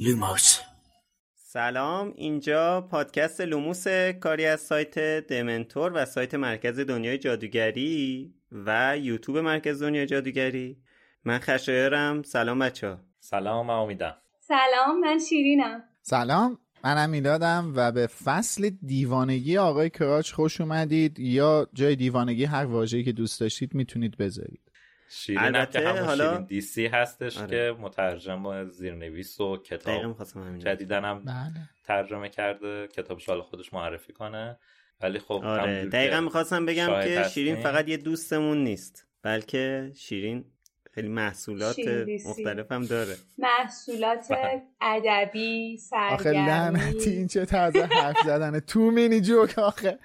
لوموس. سلام اینجا پادکست لوموس کاری از سایت دمنتور و سایت مرکز دنیای جادوگری و یوتیوب مرکز دنیای جادوگری. من خشایارم. سلام بچه ها سلام من امیدم. سلام من شیرینم. سلام منم میلادم و به فصل دیوانگی آقای کراچ خوش اومدید یا جای دیوانگی هر واژه‌ای که دوست داشتید می‌تونید بذارید. شیرین البته که همون حالا- شیرین دیسی هستش آره. که مترجم و زیرنویس و کتاب همین جدیدنم بله ترجمه کرده کتاب حالا خودش معرفی کنه ولی خب آره دقیقا می‌خواستم بگم که. شیرین فقط یه دوستمون نیست بلکه شیرین خیلی محصولات. مختلف هم داره محصولات. ادبی آخه سرگرمی لعنتی این چه طرز حرف زدنه تو مینی جوک آخه؟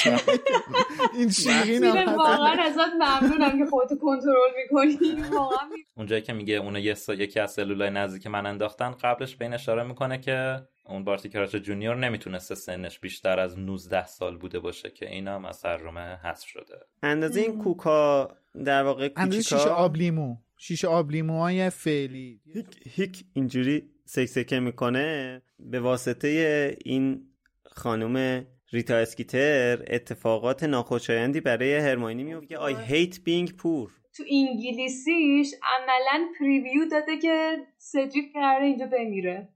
این شیرین هم واقعا ازت ممنونم که خودتو کنترل می‌کنی اونجایی که میگه اونو یه سا... یکی از سلولای نزدیک من انداختن قبلش به این اشاره می‌کنه که اون بارتی کراچ جونیور نمی‌تونسته سنش بیشتر از 19 سال بوده باشه که اینا هم از ترجمه حذف شده اندازه این کوکا در واقع اندازه شیشه کوچیکا. آب لیمو. شیشه آب لیموهای فعلی. هیک, هیک اینجوری سکسکه می‌کنه به واسطه این خانم ریتا اسکیتر اتفاقات ناخوشایندی برای هرماینی میفته I hate being poor. تو انگلیسیش عملا preview داده که سدریک قراره اینجا بمیره.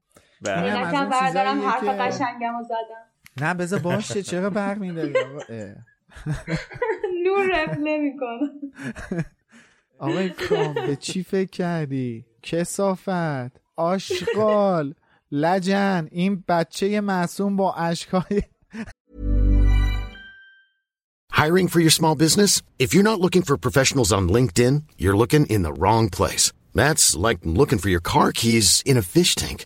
اون بردارم حرف که- قشنگم رو زدم. نه بذار باشه چرا برمیداری؟ آقا اه. نور رپ نمی‌کنه آقای کام به چی فکر کردی کثافت آشغال لجن این بچه معصوم با اشکای Hiring for your small business? If you're not looking for professionals on LinkedIn, you're looking in the wrong place. That's like looking for your car keys in a fish tank.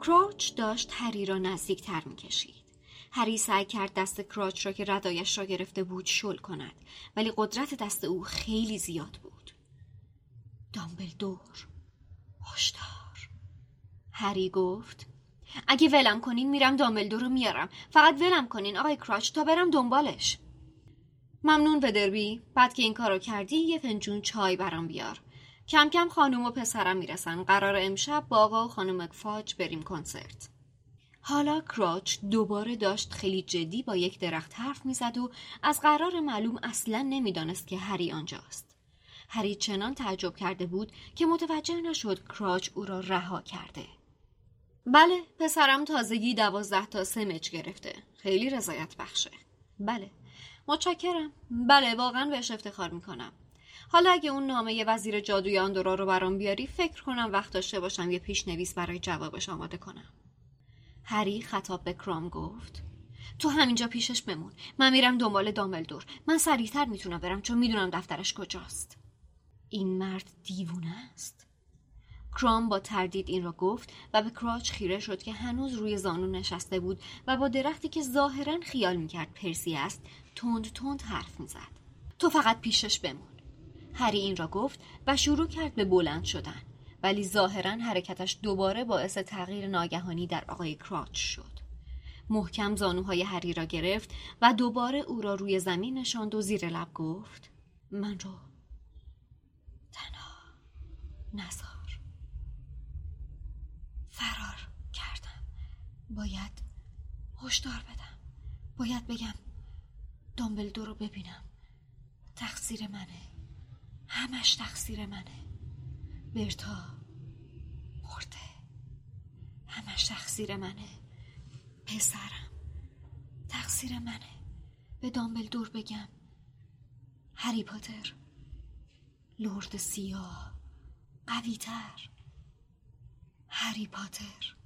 کراچ داشت هری را نزدیکتر می‌کشید. هری سعی کرد دست کراچ را که ردایش را گرفته بود شل کند ولی قدرت دست او خیلی زیاد بود. دامبلدور هشدار. هری گفت اگه ولم کنین میرم دامبلدور رو میارم. فقط ولم کنین آقای کراچ تا برم دنبالش. ممنون ودربی بعد که این کارو کردی یه فنجون چای برام بیار. کم کم خانم و پسرم می‌رسن. قرار امشب با آقا و خانم فاج بریم کنسرت. حالا کراچ دوباره داشت خیلی جدی با یک درخت حرف می‌زد و از قرار معلوم اصلا نمی‌دانست که هری آنجاست. هری چنان تعجب کرده بود که متوجه نشد کراچ او را رها کرده. بله پسرم تازگی دوازده تا سمج گرفته. خیلی رضایت بخشه. بله. متشکرم. بله واقعا بهش افتخار می‌کنم. حالا اگه اون نامه وزیر جادوی آندورا رو برام بیاری فکر کنم وقت داشته باشم یه پیشنویس برای جوابش آماده کنم. هری خطاب به کرام گفت تو همینجا پیشش بمون. من میرم دنبال دامبلدور من سریعتر می‌تونم برم چون می‌دونم دفترش کجاست. این مرد دیوونه است. کرام با تردید این را گفت و به کراچ خیره شد که هنوز روی زانو نشسته بود و با درختی که ظاهرا خیال می‌کرد پرسی است تند تند حرف می‌زد. تو فقط پیشش بمون. هری این را گفت و شروع کرد به بلند شدن ولی ظاهرا حرکتش دوباره باعث تغییر ناگهانی در آقای کراچ شد. محکم زانوهای هری را گرفت و دوباره او را روی زمین نشاند و زیر لب گفت من رو تنها نزار. فرار کردم. باید هشدار بدم. باید بگم دامبلدور رو ببینم. تقصیر منه. همش تقصیر منه. برتا مرده. همش تقصیر منه. پسرم تقصیر منه. به دامبلدور بگم. هری پاتر. لورد سیاه. قوی تر هری پاتر.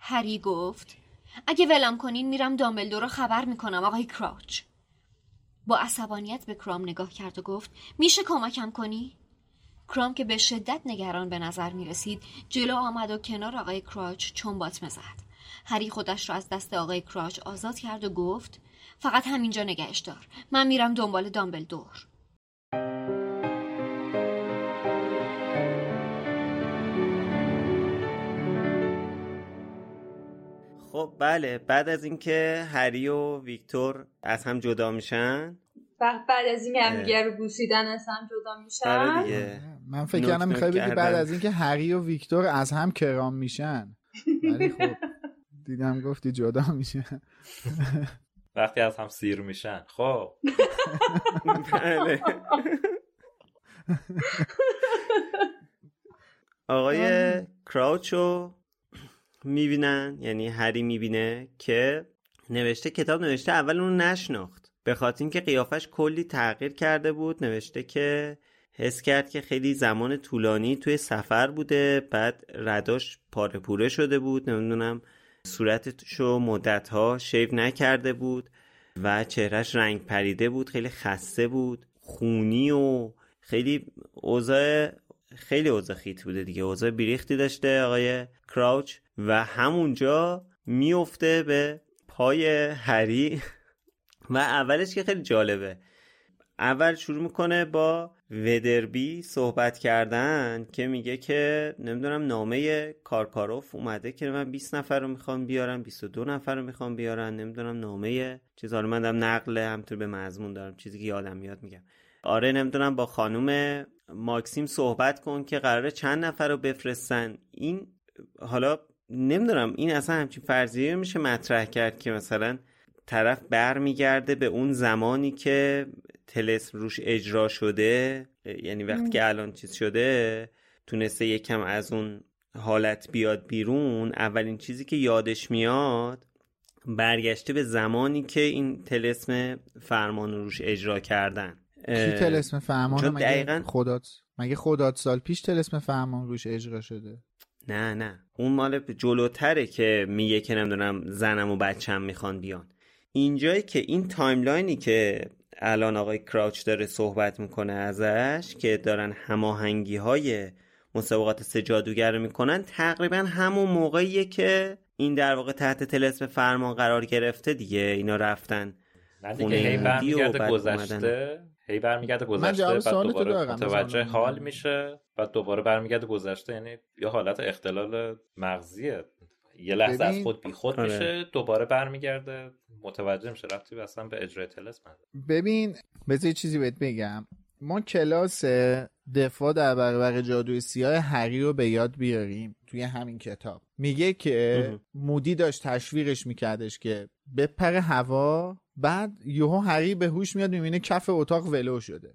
هری گفت اگه ولم کنین میرم دامبلدور رو خبر می‌کنم آقای کراچ با عصبانیت به کرام نگاه کرد و گفت میشه کمکم کنی؟ کرام که به شدت نگران به نظر می رسید جلو آمد و کنار آقای کراچ چنبات زد. هری خودش را از دست آقای کراچ آزاد کرد و گفت فقط همینجا نگهش دار من میرم دنبال دامبلدور خب بله. بعد از اینکه هری و ویکتور از هم جدا میشن؟ بعد از اینکه همدیگه رو بوسیدن از هم جدا میشن؟ آره دیگه. من فکر کردم می‌خوای بگی بعد از اینکه هری و ویکتور از هم کرام میشن. ولی خب دیدم گفتی جدا میشن. وقتی از هم سیر میشن. خب. بله. آقای کراوچو می‌بینن یعنی هری می‌بینه که نوشته کتاب نوشته اول اون نشناخت. به خاطر اینکه قیافش کلی تغییر کرده بود نوشته که حس کرد که خیلی زمان طولانی توی سفر بوده بعد رداش پاره پوره شده بود نمی‌دونم صورتشو مدت ها شیو نکرده بود و چهرش رنگ پریده بود خیلی خسته بود خونی و خیلی اوضاع خیلی اوضاع خیت بوده دیگه. اوضاع بیریختی داشته آقای کراوچ و همونجا میفته به پای هری. و اولش که خیلی جالبه. اول شروع می‌کنه با ودربی صحبت کردن که میگه که نمی‌دونم نامه کارکاروف اومده که من 20 نفر رو می‌خوام بیارم 22 نفر رو می‌خوام بیارن. نمی‌دونم نامه چیز حالا من دارم نقل همطور به مضمون دارم. چیزی که یادم میاد میگم. آره نمی‌دونم با خانوم ماکسیم صحبت کن که قراره چند نفر رو بفرستن. این حالا نمی‌دونم این اصلا همچین فرضیه میشه مطرح کرد که مثلا طرف برمیگرده به اون زمانی که تلسم روش اجرا شده یعنی وقتی که الان چیز شده تونسته یکم از اون حالت بیاد بیرون اولین چیزی که یادش میاد برگشته به زمانی که این تلسم فرمان روش اجرا کردن. کی تلسم فرمان مگه دقیقا... خودات مگه خودات سال پیش تلسم فرمان روش اجرا شده؟ نه نه. اون مال جلوتره که میگه که نمی‌دونم زنم و بچم می‌خوان بیان. اینجایی که این تایملاینی که الان آقای کراوچ داره صحبت می‌کنه ازش که دارن هماهنگی های مسابقات سه جادوگر می‌کنن تقریبا همون موقعیه که این در واقع تحت تلسم فرمان قرار گرفته دیگه. اینا رفتن نه دیگه هی برمیگرده گذشته هی برمیگرده گذشته بعد دوباره متوجه حال میشه. بعد دوباره برمیگرده گذشته یعنی یه حالت اختلال مغزیه. یه لحظه از خود بی خود آره. میشه دوباره برمیگرده متوجه میشه رفتی اصلا به اجرای تلسم ببین بذار چیزی بهت بگم. ما کلاس دفاع در برابر جادوی سیاه هری رو به یاد بیاریم توی همین کتاب. میگه که مودی داشت تشویقش میکردش که بپره هوا بعد یهو هری به هوش میاد می‌بینه کف اتاق ولو شده.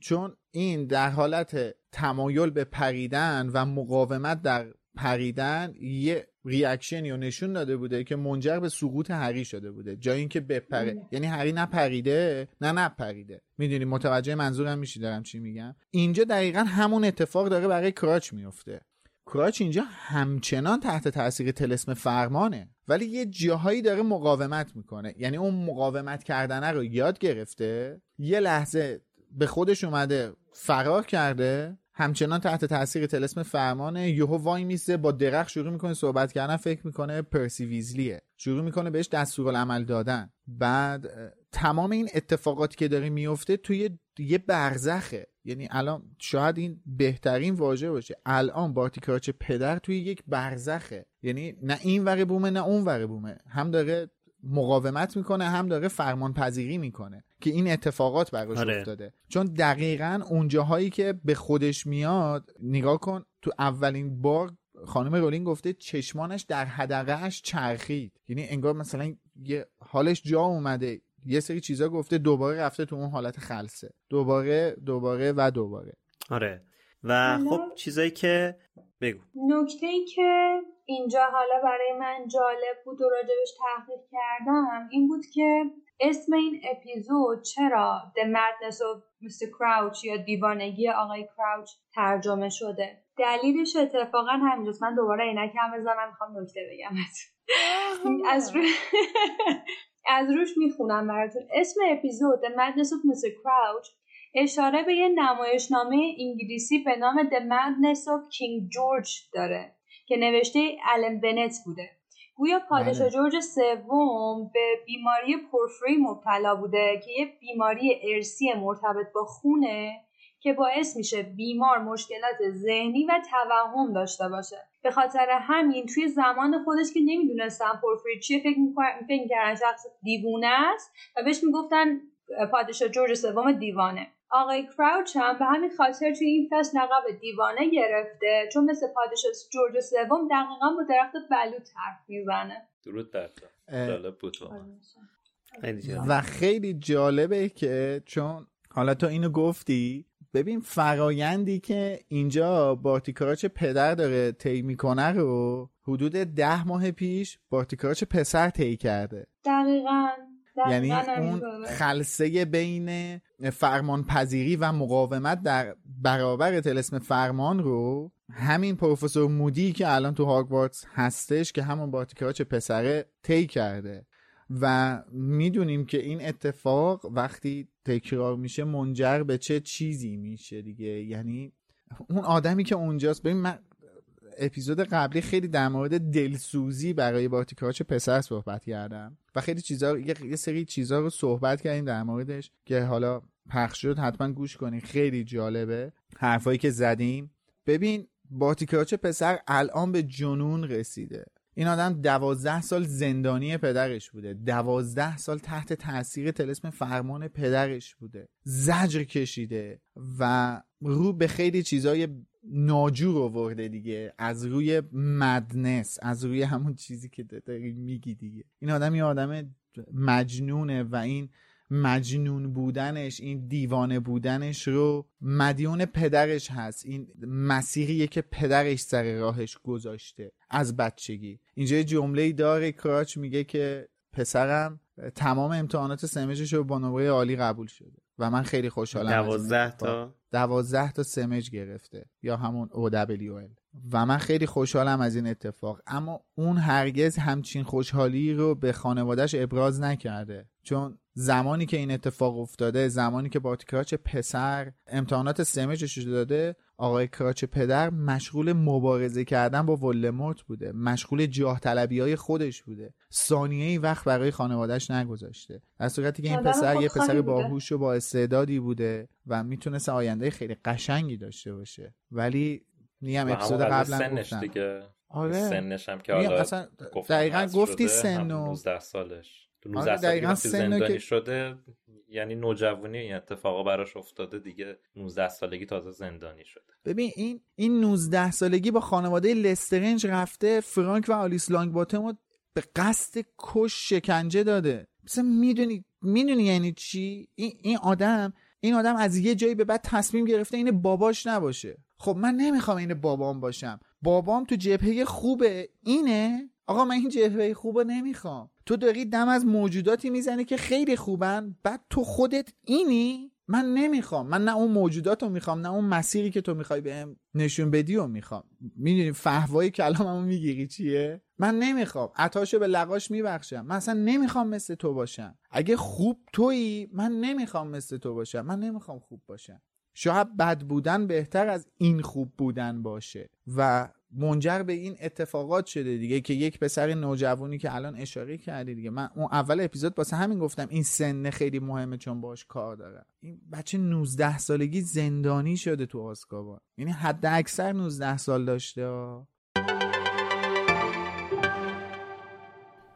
چون این در حالت تمایل به پریدن و مقاومت در پریدن یه ریاکشنی رو نشون داده بوده که منجر به سقوط هری شده بوده. جای اینکه بپره. یعنی هری نپریده نه نپریده. می‌دونی متوجه منظورم میشی دارم چی میگم؟ اینجا دقیقا همون اتفاق داره برای کراچ میفته کراچ اینجا همچنان تحت تاثیر تلسم فرمانه. ولی یه جاهایی داره مقاومت می‌کنه. یعنی اون مقاومت کردنه رو یاد گرفته یه لحظه به خودش اومده فرار کرده همچنان تحت تاثیر تلسم فرمانه. یهو وای میسته با درخت شروع می‌کنه صحبت کردن فکر می‌کنه پرسی ویزلیه. شروع می‌کنه بهش دستورالعمل دادن. بعد تمام این اتفاقاتی که داره میفته توی یه برزخه. یعنی الان شاید این بهترین واژه باشه. الان بارتی کراچ پدر توی یک برزخه. یعنی نه این ور بومه نه اون ور بومه. هم داره مقاومت می‌کنه هم داره فرمان پذیری می‌کنه که این اتفاقات براش آره. افتاده. چون دقیقا اونجاهایی که به خودش میاد نگاه کن تو اولین بار خانم رولینگ گفته چشمانش در حدقهش چرخید. یعنی انگار مثلا یه حالش جا اومده. یه سری چیزا گفته دوباره رفته تو اون حالت خلصه. دوباره دوباره و دوباره. آره. و خب چیزایی که بگو. نکته ای که اینجا حالا برای من جالب بود و راجبش تحقیق کردم این بود که اسم این اپیزود چرا The Madness of Mr. Crouch یا دیوانگی آقای کراوچ ترجمه شده؟ دلیلش اتفاقا همینجاست من دوباره عینکم بزنم می‌خوام نکته بگم. از رو... از روش می‌خونم براتون اسم اپیزود The Madness of Mr. Crouch اشاره به یه نمایشنامه انگلیسی به نام The Madness of King George داره که نوشته الن بنت بوده گویا پادشاه بله. جورج سوم به بیماری پرفری مبتلا بوده که یه بیماری ارسی مرتبط با خونه که باعث میشه بیمار مشکلات ذهنی و توهم داشته باشه. به خاطر همین توی زمان خودش که نمی‌دونستن پورفری چیه فکر می‌کردن شخص دیوونه است و بهش می‌گفتن پادشاه جورج سوم دیوانه. آقای کراوچ هم به همین خاطر توی این فصل لقب دیوانه گرفته چون مثل پادشاه جورج سوم دقیقا با درخت بلوط حرف می‌زنه. درود در جالب بود. و خیلی جالبه که چون حالا تو اینو گفتی ببین فرایندی که اینجا بارتیکاراچ پدر داره طی می‌کنه رو حدود ده ماه پیش بارتیکاراچ پسر طی کرده. دقیقا. یعنی اون خلصه بین فرمان پذیری و مقاومت در برابر تلسم فرمان رو همین پروفسور مودی که الان تو هاگوارتس هستش که همون بارتیکاراچ پسره طی کرده. و می‌دونیم که این اتفاق وقتی تکرار میشه منجر به چه چیزی میشه دیگه. یعنی اون آدمی که اونجاست ببین من اپیزود قبلی خیلی در مورد دلسوزی برای بارتیکاچ پسر صحبت کردم و خیلی چیزا یه سری چیزا رو صحبت کردیم در موردش که حالا پخش شد حتما گوش کنین خیلی جالبه. حرفایی که زدیم. ببین بارتیکاچ پسر الان به جنون رسیده. این آدم دوازده سال زندانی پدرش بوده. دوازده سال تحت تاثیر تلسم فرمان پدرش بوده. زجر کشیده و رو به خیلی چیزای ناجور آورده دیگه. از روی مدنس از روی همون چیزی که داری میگی دیگه. این آدم یه آدم مجنونه و این مجنون بودنش این دیوانه بودنش رو مدیون پدرش هست. این مسیریه که پدرش سر راهش گذاشته از بچگی. اینجا جمله ای داره کراچ میگه که پسرم تمام امتحانات سمجش رو با نمره عالی قبول شده و من خیلی خوشحالم دوازده تا؟ دوازده تا سمج گرفته یا همون OWL و من خیلی خوشحالم از این اتفاق. اما اون هرگز همچین خوشحالی رو به خانوادهش ابراز نکرده. چون زمانی که این اتفاق افتاده زمانی که با کراچ پسر امتحانات سمجش داده آقای کراچ پدر مشغول مبارزه کردن با ولموت بوده. مشغول جاه طلبی های خودش بوده. ثانیه ای وقت برای خانوادهش نگذاشته. در صورتی که این پسر یه پسر باهوش و با استعدادی بوده و می‌تونست آینده خیلی قشنگی داشته باشه. ولی میگم اپیزود قبلا گفتم. دیگه. آره. سنش هم که حالا دقیقا گفتی سن 19 سالش. 19 آره دقیقا سن که... شده یعنی نوجوانی این اتفاقا براش افتاده دیگه 19 سالگی تازه زندانی شده. ببین این این 19 سالگی با خانواده لسترنج رفته فرانک و آلیس لانگ باتم به قصد کش شکنجه داده. مثلا می‌دونی می‌دونی یعنی چی؟ این, این آدم این آدم از یه جایی به بعد تصمیم گرفته این باباش نباشه. خب من نمی‌خوام این بابام باشم. بابام تو جبهه خوبه اینه آقا من این جبهه خوبه نمی‌خوام. تو داری دم از موجوداتی می‌زنی که خیلی خوبن بعد تو خودت اینی؟ من نمی‌خوام. من نه اون موجودات رو می‌خوام نه اون مسیری که تو می‌خوای بهم نشون بدی و می‌خوام. می‌دونی فهوای کلاممو می‌گیری چیه؟ من نمی‌خوام. عطاشو به لقاش میبخشم. من اصلا نمی‌خوام مثل تو باشم. اگه خوب تویی من نمی‌خوام مثل تو باشم. من نمی‌خوام خوب باشم. شاید بد بودن بهتر از این خوب بودن باشه و منجر به این اتفاقات شده دیگه که یک پسر نوجوانی که الان اشاره کردی دیگه. من اون اول اپیزود واسه همین گفتم این سن خیلی مهمه چون باش کار داره. این بچه 19 سالگی زندانی شده تو آسکابان یعنی حد اکثر 19 سال داشته.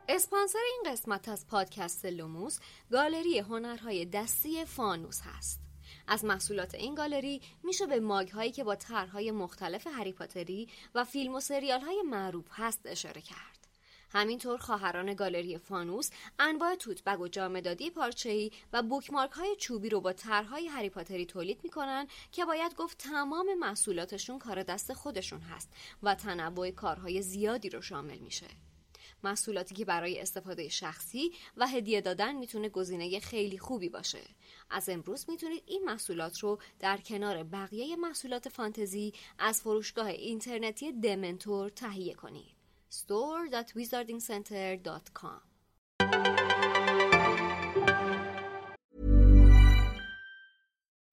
اسپانسر این قسمت از پادکست لوموس گالری هنرهای دستی فانوس هست. از محصولات این گالری میشه به ماگ هایی که با طرحهای مختلف هری پاتری و فیلم و سریال های معروف هست اشاره کرد. همینطور خواهران گالری فانوس انواع توت بگ و جامدادی پارچه‌ای و بوکمارک های چوبی رو با طرحهای هری پاتری تولید می‌کنن که باید گفت تمام محصولاتشون کار دست خودشون هست و تنوع کارهای زیادی رو شامل میشه. محصولاتی که برای استفاده شخصی و هدیه دادن می‌تونه گزینه خیلی خوبی باشه. از امروز می‌تونید این محصولات رو در کنار بقیه محصولات فانتزی از فروشگاه اینترنتی دمنتور تهیه کنید. store.wizardingcenter.com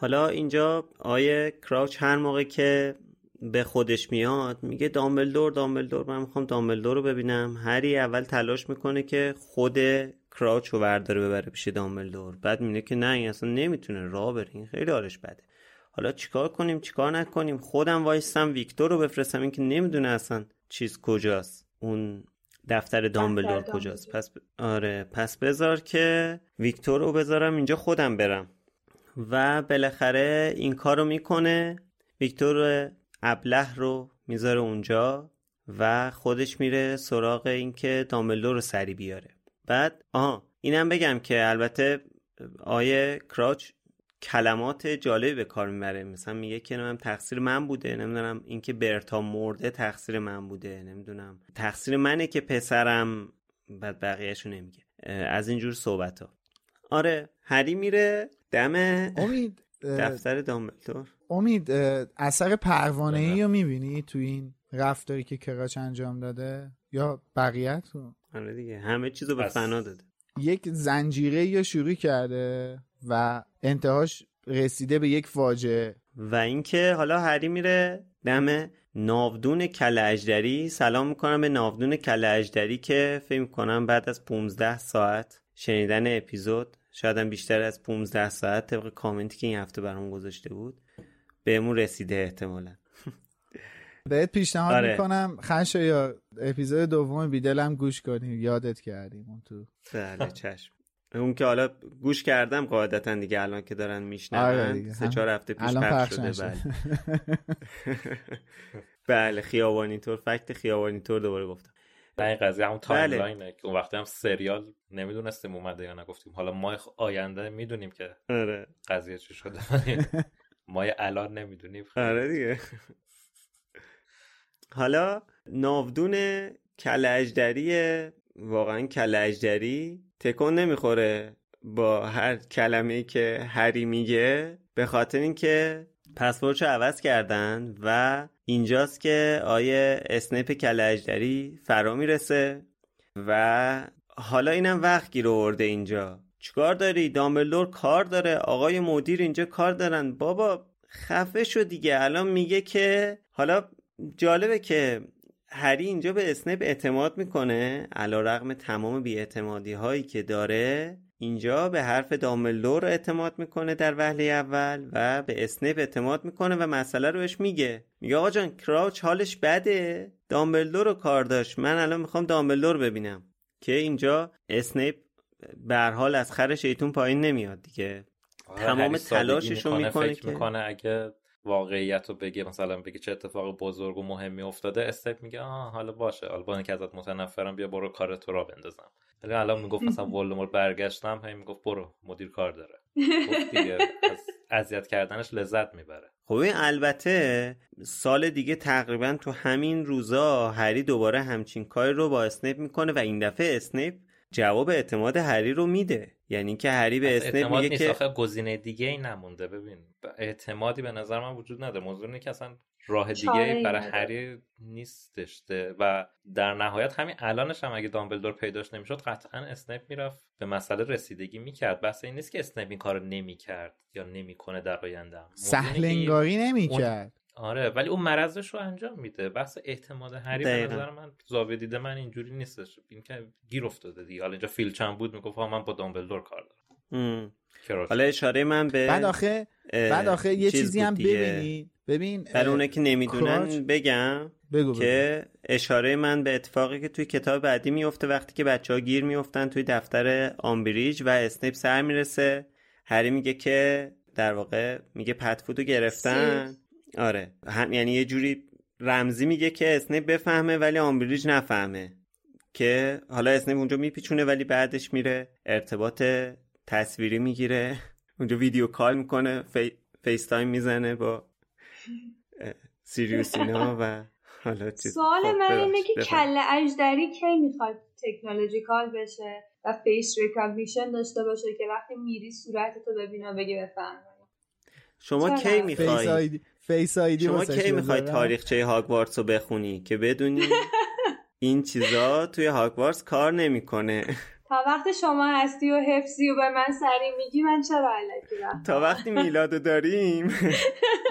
حالا اینجا آیه کراوچ هر موقع که به خودش میاد میگه دامبلدور دامبلدور من می‌خوام دامبلدور رو ببینم. هری اول تلاش می‌کنه که خود کراوچ رو ورداره ببره پیش دامبلدور. بعد میگه که نه این اصلا نمی‌تونه راه بره. این خیلی حالش بده. حالا چیکار کنیم؟ چیکار نکنیم؟ خودم وایستم ویکتور رو بفرستم. این که نمی‌دونه اصلا چیز کجاست. اون دفتر دامبلدور کجاست؟ پس ب... آره پس بذار که ویکتور رو بذارم اینجا خودم برم. و بالاخره این کار رو می‌کنه. ویکتور ابله رو می‌ذاره اونجا و خودش میره سراغ اینکه دامبلدور رو سری بیاره. بعد آها اینم بگم که البته آیه کراچ کلمات جالبی به کار می‌بره. مثلا میگه که نمی‌دونم تقصیر من بوده نمی‌دونم اینکه برتا مرده تقصیر من بوده نمی‌دونم. تقصیر منه که پسرم بعد بقیهشو نمیگه. از اینجور صحبت ها آره هری میره دم امید دفتر دامبلدور. امید اثر پروانه ای رو می‌بینی تو این رفتاری که کراچ انجام داده؟ یا بقیه تو؟ آره دیگه همه چیزو به فنا داده. یک زنجیره یا شروع کرده. و انتهاش رسیده به یک فاجعه. و اینکه حالا هری میره دم ناودون کل اجدری. سلام می‌کنم به ناودون کل اجدری که فکر می‌کنم بعد از 15 ساعت شنیدن اپیزود شاید هم بیشتر از 15 ساعت طبق کامنتی که این هفته برام گذاشته بود بهمون رسیده احتمالا. بهت پیشنهاد آره. می‌کنم خش یا اپیزود دوم بیدلم گوش کنیم. یادت کردیم اون تو. بله چشم. اون که حالا گوش کردم قاعدتا دیگه الان که دارن میشنون آره سه چهار هفته پیش پخش شده بله. بله خیابانی طور فکت خیابانی طور دوباره گفتم. نه این قضیه همون تایملاینه بله. که اون وقتی هم سریال نمی‌دونستیم اومده یا نگفتیم حالا ما آینده می‌دونیم که آره. قضیه چی شده. ما الان نمی‌دونیم. آره دیگه. حالا ناودون کل واقعا کل تکون نمی‌خوره با هر کلمه که هری میگه به خاطر اینکه پسورچ عوض کردن و اینجاست که آیه اسنیپ کل فرا می‌رسه و حالا اینم وقت گیر آورده اینجا. چیکار داری؟ دامبلدور کار داره. آقای مدیر اینجا کار دارن. بابا خفه شو دیگه. الان میگه که حالا جالبه که هری اینجا به اسنپ اعتماد می‌کنه علا رقم تمام بیاعتمادی هایی که داره اینجا به حرف دامبلدور اعتماد می‌کنه در وهله اول و به اسنیپ اعتماد می‌کنه و مسئله رو بهش میگه. میگه آقا جان کراوچ حالش بده دامبلدور رو کار داشت من الان می‌خوام دامبلدور ببینم. که اینجا اسنیپ به حال از خر شیطون پایین نمیاد دیگه. آره، تمام تلاشش رو می‌کنه که می‌کنه اگه واقعیت رو بگه مثلا بگه چه اتفاق بزرگ و مهمی افتاده اسنیپ میگه آه حالا باشه حالا با اینکه ازت متنفرم بیا برو کار تو را بندازم. ولی الان می‌گفت مثلا ولدمورت برگشتم هی می‌گفت برو مدیر کار داره. گفت دیگه از اذیت کردنش لذت می‌بره. خب این البته سال دیگه تقریبا تو همین روزا هری دوباره همچین کاری رو با اسنیپ می‌کنه و این دفعه اسنیپ جواب اعتماد هری رو میده. یعنی که هری به اسنیپ میگه که آخه گزینه دیگه ای نمونده. ببین اعتمادی به نظر من وجود نداره. موضوع اینه که اصلا راه دیگه برای هری نیستش و در نهایت همین الانش هم اگه دامبلدور پیداش نمی‌شد قطعا اسنیپ می‌رفت به مسئله رسیدگی می‌کرد. بحث این نیست که اسنیپ این کارو نمی‌کرد یا نمی‌کنه در آینده. سهل‌انگاری نمی‌کرد. آره ولی اون مرضش رو انجام میده. بحث اعتماد هری به نظر من زاویه دیده من اینجوری نیستش. این که گیر افتاده دیگه. حالا اینجا فیل چند بود می‌گفت من با دامبلدور کار دارم. حالا اشاره من به بعد آخه بعد آخه یه چیزی هم ببینید ببین برای اونه که نمی‌دونن بگم بگو که اشاره من به اتفاقی که توی کتاب بعدی میفته وقتی که بچه ها گیر میفتن توی دفتر آمبریج و اسنیپ سر می‌رسه. هری میگه که در واقع میگه پدفوتو گرفتن. آره. هم یعنی یه جوری رمزی میگه که اسنیپ بفهمه ولی آمبریج نفهمه. که حالا اسنیپ اونجا میپیچونه ولی بعدش میره ارتباط تصویری می‌گیره. اونجا video call می‌کنه فی... FaceTime می‌زنه با سیریوس اینا و حالا سوال خب، من اینه که کل اجدری کی می‌خواد technological بشه و face recognition داشته باشه که وقتی میری صورتتو ببینه بگه بفهم شما کی می‌خوای؟ Face ID شما کی می‌خوای تاریخچه هاگوارتس رو بخونی که بدونی؟ این چیزا توی هاگوارتس کار نمی‌کنه. تا وقت شما هستی و حفظی و به من سری میگی من چرا علکی تا وقتی میلادو داریم.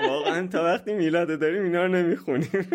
واقعا تا وقتی میلادو داریم اینا رو نمی‌خونیم.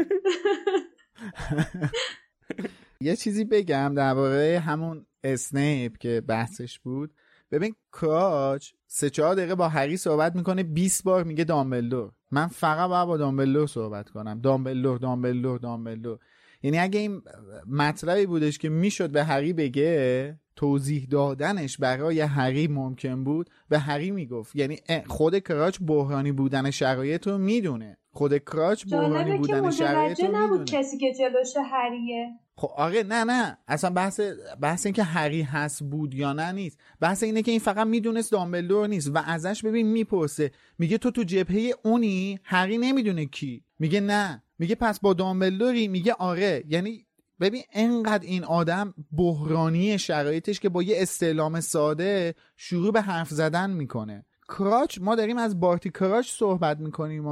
یه چیزی بگم درباره همون اسنیپ که بحثش بود. ببین کراچ سه چهار دقیقه با هری صحبت می‌کنه 20 بار میگه دامبلدور. من فقط باید با دامبلدور صحبت کنم. دامبلدور دامبلدور دامبلدور. یعنی اگه این مطلبی بودش که می‌شد به هری بگه توضیح دادنش برای هری ممکن بود به هری می‌گفت. یعنی خود کراچ بحرانی بودن شرایط رو می‌دونه. خود کراچ بحرانی بودن شرایط رو نبود کسی که جلوش هریه. خب آره نه نه. اصلا بحث بحث این که هری هست بود یا نه نیست. بحث اینه که این فقط می‌دونست دامبلدور نیست و ازش ببین می‌پرسه. میگه تو تو جبهه اونی؟ هری نمی‌دونه کی. میگه نه. میگه پس با دامبلدوری؟ میگه آره یعنی ببین انقدر این آدم بحرانی شرایطش که با یه استعلام ساده شروع به حرف زدن می‌کنه. کراچ ما داریم از بارتی کراچ صحبت می‌کنیم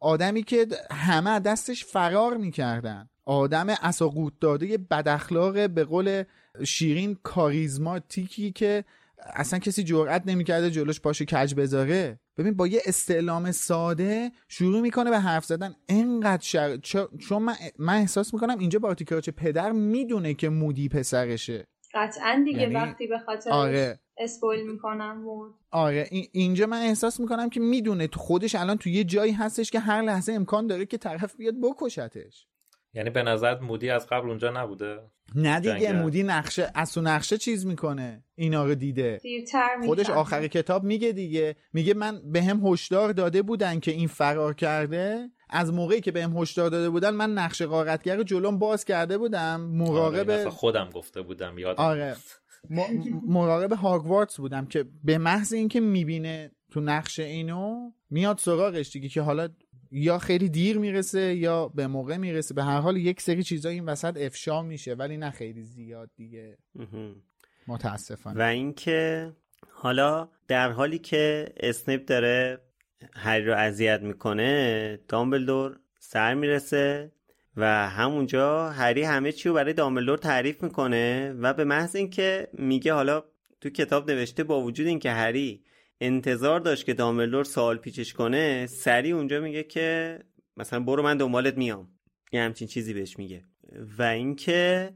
آدمی که همه دستش فرار می‌کردن. آدم اساقوت داده بداخلاق به قول شیرین کاریزماتیکی که اصلا کسی جرئت نمی‌کرده جلوش پاش کج بذاره. ببین با یه استعلام ساده شروع می‌کنه به حرف زدن. انقدر شر... چون من, من احساس می‌کنم اینجا با چه پدر می‌دونه که مودی پسرشه. قطعا دیگه یعنی... وقتی به خاطر آره. اسپویل می‌کنم مود. آره. اینجا من احساس می‌کنم که می‌دونه تو خودش الان تو یه جایی هستش که هر لحظه امکان داره که طرف بیاد بکشتش. یعنی به نظر مودی از قبل اونجا نبوده؟ نه دیگه مودی نقشه از تو نقشه چیز می‌کنه. اینا رو دیده. خودش آخر کتاب میگه دیگه. میگه من به هم هشدار داده بودن که این فرار کرده. از موقعی که بهم هشدار داده بودن من نقشه قارتگر جلوم باز کرده بودم. مراقب آره خودم گفته بودم یادم آره. مراقب هاگوارتس بودم که به محض اینکه می‌بینه تو نقشه اینو میاد سراغش دیگه که حالا یا خیلی دیر می‌رسه یا به موقع می‌رسه. به هر حال یک سری چیزا این وسط افشا میشه ولی نه خیلی زیاد دیگه. متاسفانه. و اینکه حالا در حالی که اسنیپ داره هری رو اذیت می‌کنه دامبلدور سر می‌رسه و همونجا هری همه چی رو برای دامبلدور تعریف می‌کنه و به محض اینکه میگه حالا تو کتاب نوشته با وجود اینکه هری انتظار داشت که دامبلدور سوال پیچش کنه سری اونجا میگه که مثلا برو من دنبالت میام. یه همچین چیزی بهش میگه. و اینکه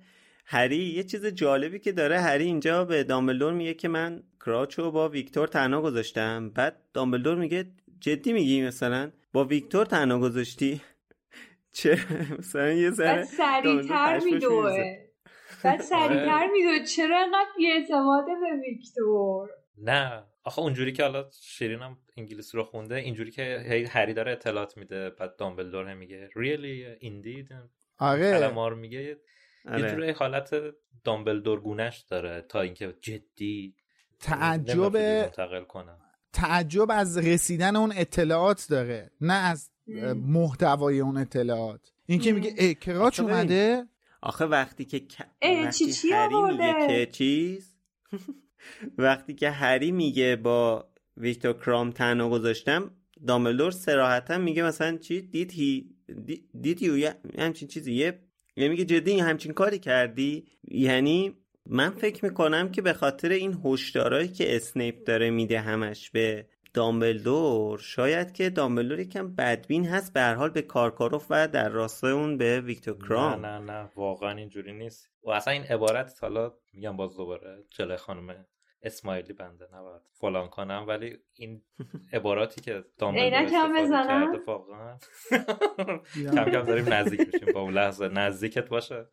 هری یه چیز جالبی که داره هری اینجا به دامبلدور میگه که من کراچو با ویکتور تنها گذاشتم. بعد دامبلدور میگه جدی میگی مثلا با ویکتور تنها گذاشتی؟ چه مثلا یه ذره سریعتر میدوه. بعد سریعتر میدوه. چرا انقدر بیاعتماده به ویکتور؟ نه. آخه اونجوری که حالا شیرین هم انگلیسی رو خونده اینجوری که هی هری داره اطلاعات میده بعد دامبلدور میگه really? Indeed? آره. کلمار میگه. یه آره. جوری حالت دامبلدور گونش داره تا اینکه جدی تعجب منتقل کنه تعجب از رسیدن اون اطلاعات داره نه از محتوای اون اطلاعات. این که میگه ای کراچ اومده؟ آخه وقتی که وقتی هری میگه که چیز؟ وقتی که هری میگه با ویکتور کرام تنها گذاشتم داملور سراحتا میگه مثلا چی؟ دید هی دید یو همچین چیزی یه میگه جدی همچین کاری کردی؟ یعنی من فکر می‌کنم که به خاطر این هشدارایی که اسنیپ داره میده همش به دامبلدور شاید که دامبلدور یکم بدبین هست به هر حال به کارکاروف و در راستای اون به ویکتور کرام. نه نه نه واقعا اینجوری نیست. و اصلا این عبارت حالا میگم باز دوباره جلوی خانم اسماعیلی بنده نباید فلان کنم ولی این عباراتی که دامبلدور استفاده کرده واقعا. کم کم داریم نزدیک میشیم با اون لحظه. نزدیکت باشه.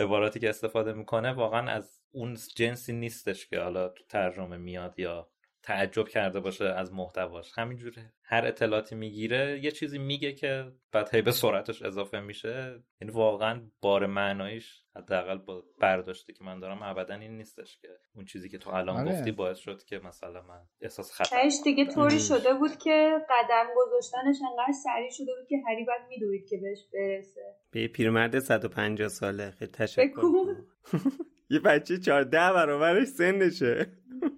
عباراتی که استفاده می‌کنه واقعا از اون جنسی نیستش که حالا تو ترجمه میاد یا تعجب کرده باشه از محتواش. همینجوره هر اطلاعاتی می‌گیره یه چیزی میگه که بعد هی به سرعتش اضافه میشه. یعنی واقعا بار معنایش حداقل با برداشتی که من دارم ابدا این نیستش که اون چیزی که تو الان آره. گفتی باعث شد که مثلا من احساس خطر دیگه طوری شده بود که قدم گذاشتنش انقدر سریع شده بود که هری بعد میدوید که بهش برسه. به پیرمرد 150 ساله. خیلی تشکر یه بچه 14 برابرش سنشه.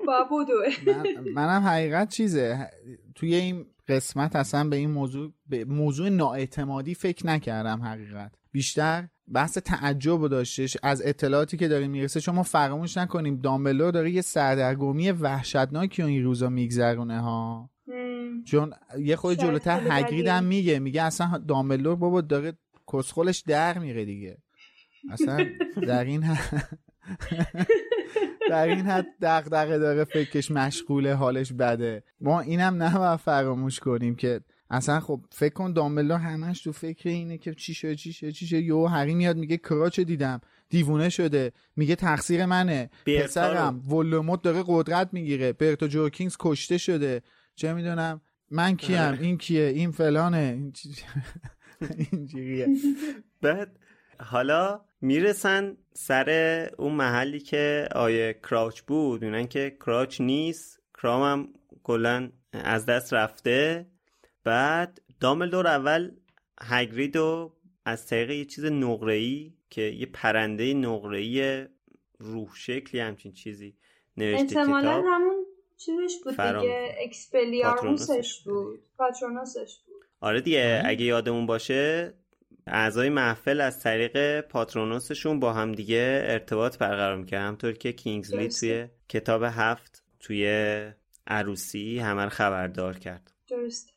من منم حقیقت چیزه. توی این قسمت اصلا به این موضوع به موضوع نااعتمادی فکر نکردم حقیقت. بیشتر بحث تعجب داشتش. از اطلاعاتی که داره می‌رسه شما فراموش نکنیم دامبلور داره یه سردرگمی وحشتناکی این روزا میگذرونه ها. چون یه خود جلوتر هگریدم میگه. میگه اصلا دامبلور بابا داره کسخلش در میره دیگه. اصلا در این در این حد دغدغه داره فکرش مشغوله حالش بده. ما اینم نباید فراموش کنیم که اصلا خب فکر کن دامبلدور همش تو فکر اینه که چی شده چی شده چی شده یو هری میاد میگه کراچ دیدم. دیوونه شده. میگه تقصیر منه. پسرم ولوموت داره قدرت می‌گیره. برتو جورکینگز کشته شده. چه می‌دونم؟ من کیم؟ آره. این کیه؟ این فلانه. اینجوریه بعد حالا می‌رسن سر اون محلی که آیه کراچ بود. می‌بینن که کراچ نیست. کرام هم کلا از دست رفته. بعد داملدور اول هگرید و از طریق یه چیز نقره‌ای که یه پرنده نقره‌ای روح شکلی همچین چیزی نوشته احتمالا همون چیزش بود دیگه. اکسپلیارموسش بود. پاترونوسش بود. آره دیگه اگه یادمون باشه اعضای محفل از طریق پاترونوسشون با هم دیگه ارتباط برقرار می‌کرد همطور که کینگزلی توی کتاب هفت توی عروسی همه رو خبردار کرد. درست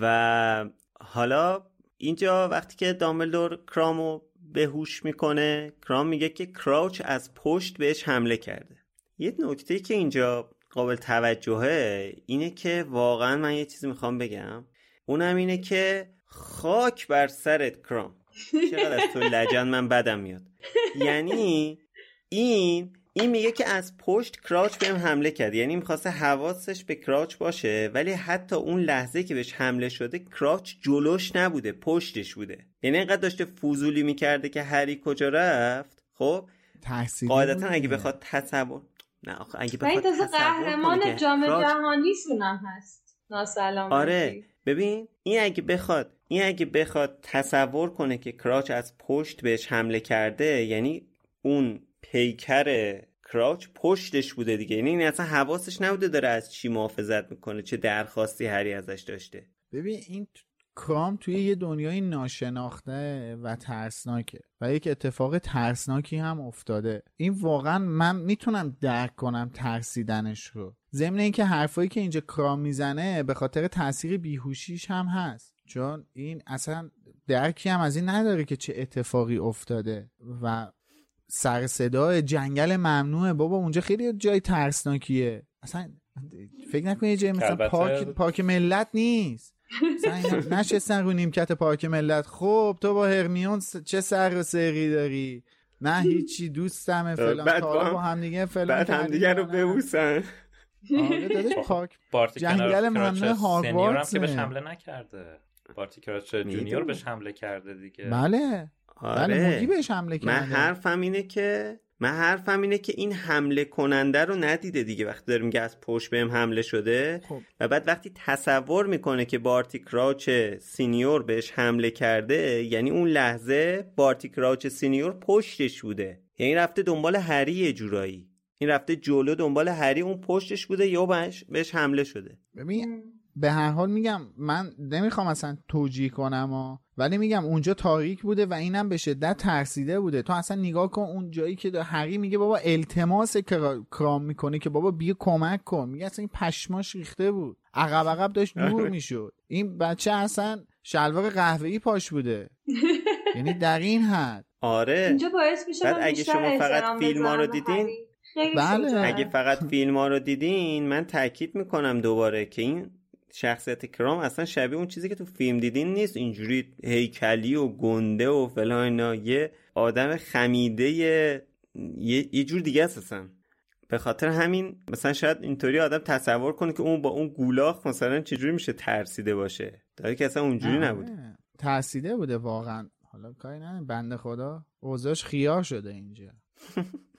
و حالا اینجا وقتی که دامبلدور کرامو به هوش می‌کنه کرام میگه که کراوچ از پشت بهش حمله کرده. یه نکته که اینجا قابل توجهه اینه که واقعا من یه چیزی می‌خوام بگم. اونم اینه که خاک بر سرت کرام. چقدر از تو لجن من بدم میاد. یعنی این این میگه که از پشت کراچ بهم حمله کرد. یعنی می‌خواسته حواسش به کراچ باشه ولی حتی اون لحظه که بهش حمله شده کراچ جلوش نبوده پشتش بوده. یعنی اینقدر داشته فوزولی می‌کرده که هری کجا رفت. خب؟ قاعدتا اگه بخواد تصور نه آخه اگه بخواد تصور قهرمان جام جهانیشون هم هست. ناسلامتی. آره. ببین این اگه بخواد این اگه بخواد تصور کنه که کراچ از پشت بهش حمله کرده یعنی اون پیکر کراچ پشتش بوده دیگه. یعنی این اصلا حواسش نبوده داره از چی محافظت می‌کنه چه درخواستی هری ازش داشته. ببین این کرام توی یه دنیای ناشناخته و ترسناکه و یک اتفاق ترسناکی هم افتاده. این واقعا من می‌تونم درک کنم ترسیدنش رو. ضمن اینکه حرفایی که اینجا کرام می‌زنه به خاطر تاثیر بیهوشیش هم هست. چون این اصلا درکی هم از این نداره که چه اتفاقی افتاده و سر صدا جنگل ممنوعه. بابا اونجا خیلی جای ترسناکیه. اصلا فکر نکنی جای مثلا پارک, پارک ملت نیست. نشستن رو نیمکت پارک ملت. خب تو با هرمیون چه سر و سری داری؟ نه هیچی دوستمه فلان بعد با هم دیگه فلان بعد هم دیگه رو ببوسن. آره دادش پارک جنگل ممنوع هاگوارتس که به حمله نکرده. بارتی کراچ جونیور بهش حمله کرده دیگه. بله. آره. بله بهش حمله کرده. من حرفم اینه که من حرفم اینه که این حمله کننده رو ندیده دیگه وقتی داره میگه از پشت بهم حمله شده. خب. و بعد وقتی تصور می‌کنه که بارتی کراچ senior بهش حمله کرده یعنی اون لحظه بارتی کراچ senior پشتش بوده. یعنی رفته دنبال هری یه جورایی. این رفته جلو دنبال هری اون پشتش بوده یا بهش, بهش حمله شده. ببین به هر حال میگم من نمی‌خوام اصلا توجیه کنم و ولی میگم اونجا تاریک بوده و اینم به شدت ترسیده بوده. تو اصلا نگاه کن اون جایی که هری میگه بابا التماس کرام می‌کنه که بابا بیا کمک کن. میگه اصلا این پشماش ریخته بود. عقب عقب داشت دور می‌شد. این بچه اصلا شلوار قهوه‌ای پاش بوده. یعنی در این حد. آره. اینجا باعث میشه اگه شما فقط فیلم ها رو دیدین؟ بله. اگه فقط فیلم ها رو دیدین من تاکید می‌کنم دوباره که این شخصیت کرام اصلا شبیه اون چیزی که تو فیلم دیدین نیست. اینجوری هیکلی و گنده و فلان یه آدم خمیده یه, یه جور دیگه است اصلا. به خاطر همین مثلا شاید اینطوری آدم تصور کنه که اون با اون گولاخ مثلا چجوری میشه ترسیده باشه. داره که اصلا اونجوری نبوده. ترسیده بوده واقعا. حالا کاری نه بنده خدا اوضاش خیار شده اینجا.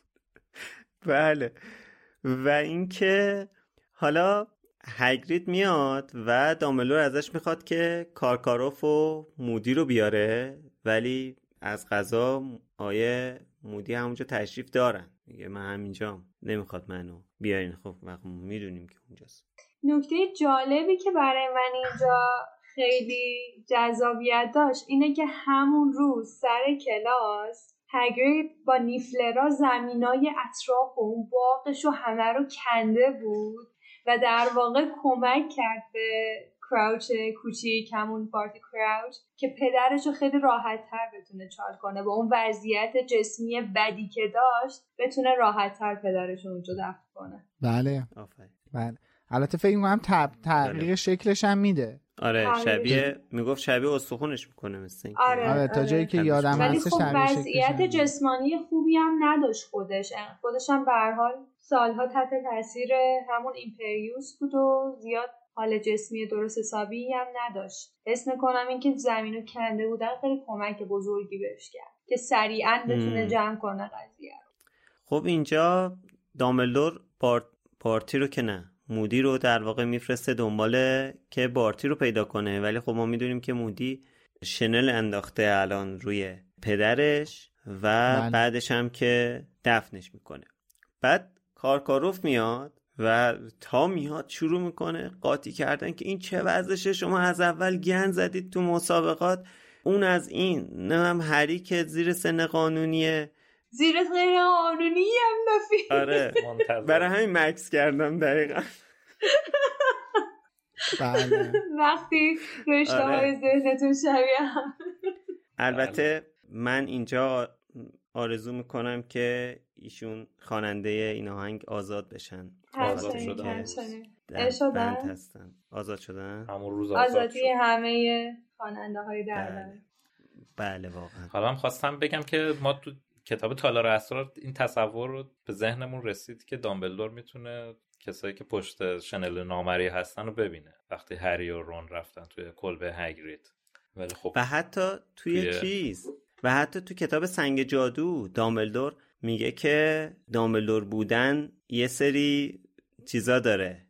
بله. و اینکه حالا هگرید میاد و داملور ازش می‌خواد که کارکاروف و مودی رو بیاره ولی از غذا آیه مودی همونجا تشریف دارن. میگه من همینجام نمی‌خواد منو بیارین. خب وقت می‌دونیم که اونجاست. نکته جالبی که برای من اینجا خیلی جذابیت داشت اینه که همون روز سر کلاس هگرید با نیفلرا زمینای اطراف و اون باقش و همه رو کنده بود. و در واقع کمک کرد به کراوچ کوچیک همون پارتی کراوچ که پدرش رو خیلی راحت تر بتونه چال کنه با اون وضعیت جسمی بدی که داشت بتونه راحت تر پدرش رو اونجا دفت کنه. بله. بله. البته فکر می‌کنم تب تغییر بله. شکلش هم میده. آره شبیه می‌گفت شبیه استخونش می‌کنه مثل آره, آره تا جایی که آره. یادم هستش خب وضعیت جسمانی خوبی هم نداشت خودش. خودش هم به حال سالها تحت تاثیر همون ایمپریوس بود و زیاد حال جسمی درست حسابی هم نداشت. اسم کنم اینکه زمین رو کنده بودن خیلی کمک بزرگی بهش کرد که سریعا بتونه جمع کنه قضیه رو. خب اینجا داملدور پارتی رو که نه. مودی رو در واقع میفرسته دنبال که بارتی رو پیدا کنه. ولی خب ما می‌دونیم که مودی شنل انداخته الان روی پدرش و بله. بعدش هم که دفنش می‌کنه. بعد کارکاروف میاد و تا میاد شروع می‌کنه قاطی کردن که این چه وضعشه شما از اول گن زدید تو مسابقات. اون از این. نه هم هری که زیر سن قانونیه. زیر غیر قانونی هم نفی آره برای همین مکس کردم دقیقا. بله. وقتی رشته های آره. ذهنتون شبیه البته من اینجا آرزو می‌کنم که ایشون خواننده این آهنگ آزاد بشن. آزاد شدن. بند هستن. آزاد شدن؟ همون روز آزادی همه خواننده های در بله. بله واقعا. حالا هم خواستم بگم که ما تو کتاب تالار اسرار این تصور رو به ذهنمون رسید که دامبلدور می‌تونه کسایی که پشت شنل نامری هستن رو ببینه وقتی هری و رون رفتن توی کلبه هگرید ولی خب و حتی توی, توی... چیز؟ و حتی تو کتاب سنگ جادو دامبلدور میگه که دامبلدور بودن یه سری چیزا داره.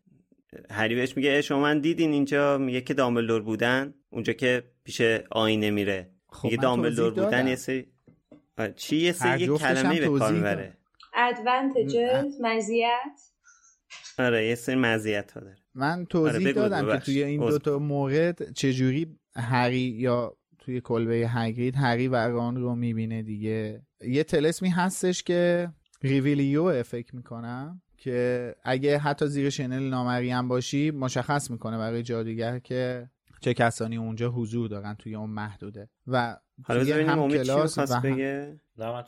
هری بهش میگه شما من دیدین اینجا؟ میگه که دامبلدور بودن اونجا که پیش آینه میره. خب میگه دامبلدور بودن یه سری چی یه سری یه کلمه به کار می‌بره؟ ادوانتجز مزیت. آره یه سری مزیت ها داره. من توضیح آره دادم که توی این دوتا مورد چجوری هری یا توی کلبه هگرید هری و ران رو می‌بینه دیگه. یه تلسمی هستش که ریویلیو فکر می‌کنم که اگه حتی زیر شنل نامری هم باشی مشخص می‌کنه برای جادوگر که چه کسانی اونجا حضور دارن توی اون محدوده. و حالا توی هم کلاس و هم... بگه؟ نه من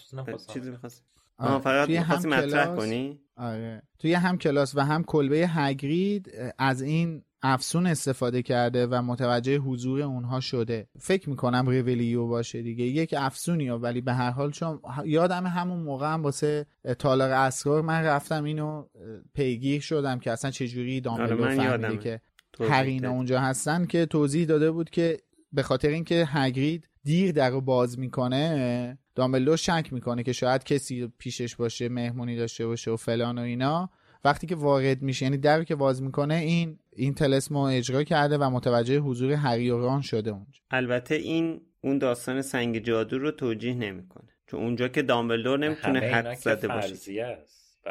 چیزی نخواست آه فقط توی هم مطرح کنی؟ آره. توی هم کلاس و هم کلبه هگرید از این افسون استفاده کرده و متوجه حضور اونها شده. فکر می‌کنم ریولیو باشه دیگه. یک افسونی ها ولی به هر حال چون یادم همون موقع هم واسه تالار اسرار من رفتم اینو پیگیر شدم که اصلا چجوری دامبلو آره فهمیده که هرینا اونجا هستن که توضیح داده بود که به خاطر اینکه هگرید دیر در رو باز می‌کنه دامبلدور شک می‌کنه که شاید کسی پیشش باشه مهمونی داشته باشه و فلان و اینا. وقتی که وارد میشه یعنی در که باز می‌کنه این این تلسمو اجرا کرده و متوجه حضور هری و ران شده اونجا. البته این اون داستان سنگ جادو رو توجیه نمی‌کنه. چون اونجا که دامبلدور نمی‌تونه حد زده باشه. است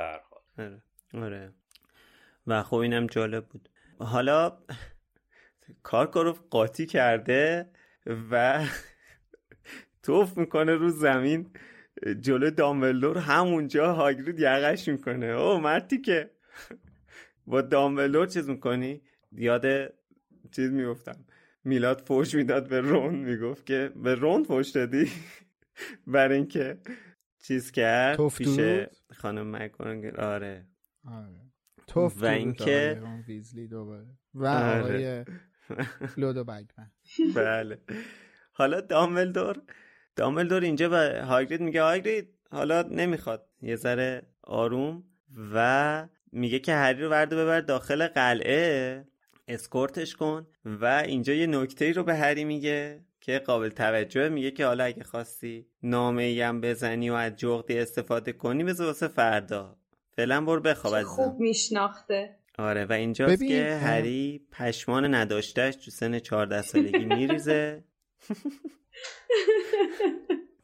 آره. آره. و خب اینم جالب بود. حالا کارکاروف قاطی کرده و توف می‌کنه رو زمین جلو دامبلدور همونجا هاگرید یقش می‌کنه. او مرتی که با دامبلدور چیز می‌کنی؟ یاد چیز می‌گفتم میلاد فوش می‌داد به رون می‌گفت که به رون فوش دادی؟ برای اینکه چیز کرد پیش خانم مکرونگل آره. آره. و اینکه ویزلی دوباره. و آره. آقای لودو بگمن. بله. حالا دامبلدور دامبلدور اینجا به هاگرید میگه هاگرید حالا نمی‌خواد. یه ذره آروم و میگه که هری رو ورده ببر داخل قلعه اسکورتش کن و اینجا یه نکته رو به هری میگه که قابل توجه میگه که حالا اگه خواستی نامه ای هم بزنی و از جغدی استفاده کنی بذار واسه فردا. فعلا برو بخواب خوب میشناخته. آره و اینجاست که هری پشمان نداشتهش تو سن 14 سالگی میریزه.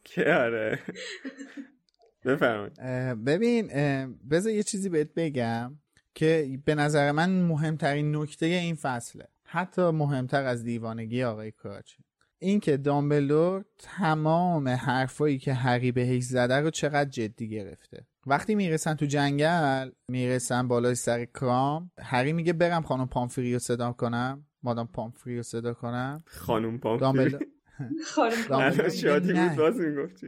که آره. بفرمایید. ببین بذار یه چیزی بهت بگم که به نظر من مهمترین نکته این فصله. حتی مهمتر از دیوانگی آقای کراچ این که دامبلور تمام حرفایی که هری بهش زده رو چقدر جدی گرفته. وقتی می‌رسن تو جنگل می‌رسن بالای سر کرام هری میگه برم خانم پامفری رو صدا کنم. مادام پامفری رو صدا کنم. خانم پامفری. خانم شادی بود باز می‌گفتی.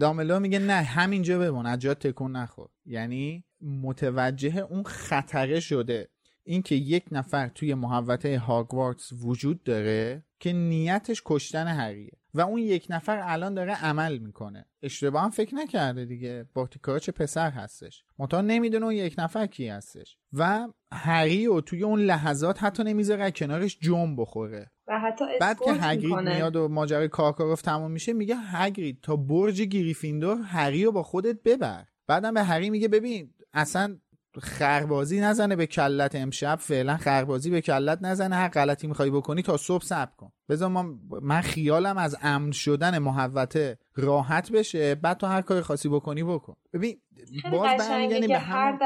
داملو میگه نه همینجا بمون از جا تکون نخور. یعنی متوجه اون خطره شده. اینکه یک نفر توی محوطه هاگوارتس وجود داره که نیتش کشتن هریه و اون یک نفر الان داره عمل می‌کنه. اشتباه هم فکر نکرده دیگه. باکتیکارا چه پسر هستش. متا نمی‌دونه اون یک نفر کی هستش. و هری و توی اون لحظات حتی نمی‌ذاره کنارش جم بخوره. و حتی بعد که هگرید میاد و ماجرای کارکاروف تمام میشه میگه هگرید تا برج گریفیندور هری رو با خودت ببر. بعدم به هری میگه ببین اصلا خربازی نزنه به کلت امشب فعلا خربازی به کلت نزنه هر غلطی می‌خوای بکنی تا صبح صبر کن. بذار من خیالم از امن شدن محوته راحت بشه بعد تو هر کاری خاصی بکنی بکن. ببین باز برمیگردی به هم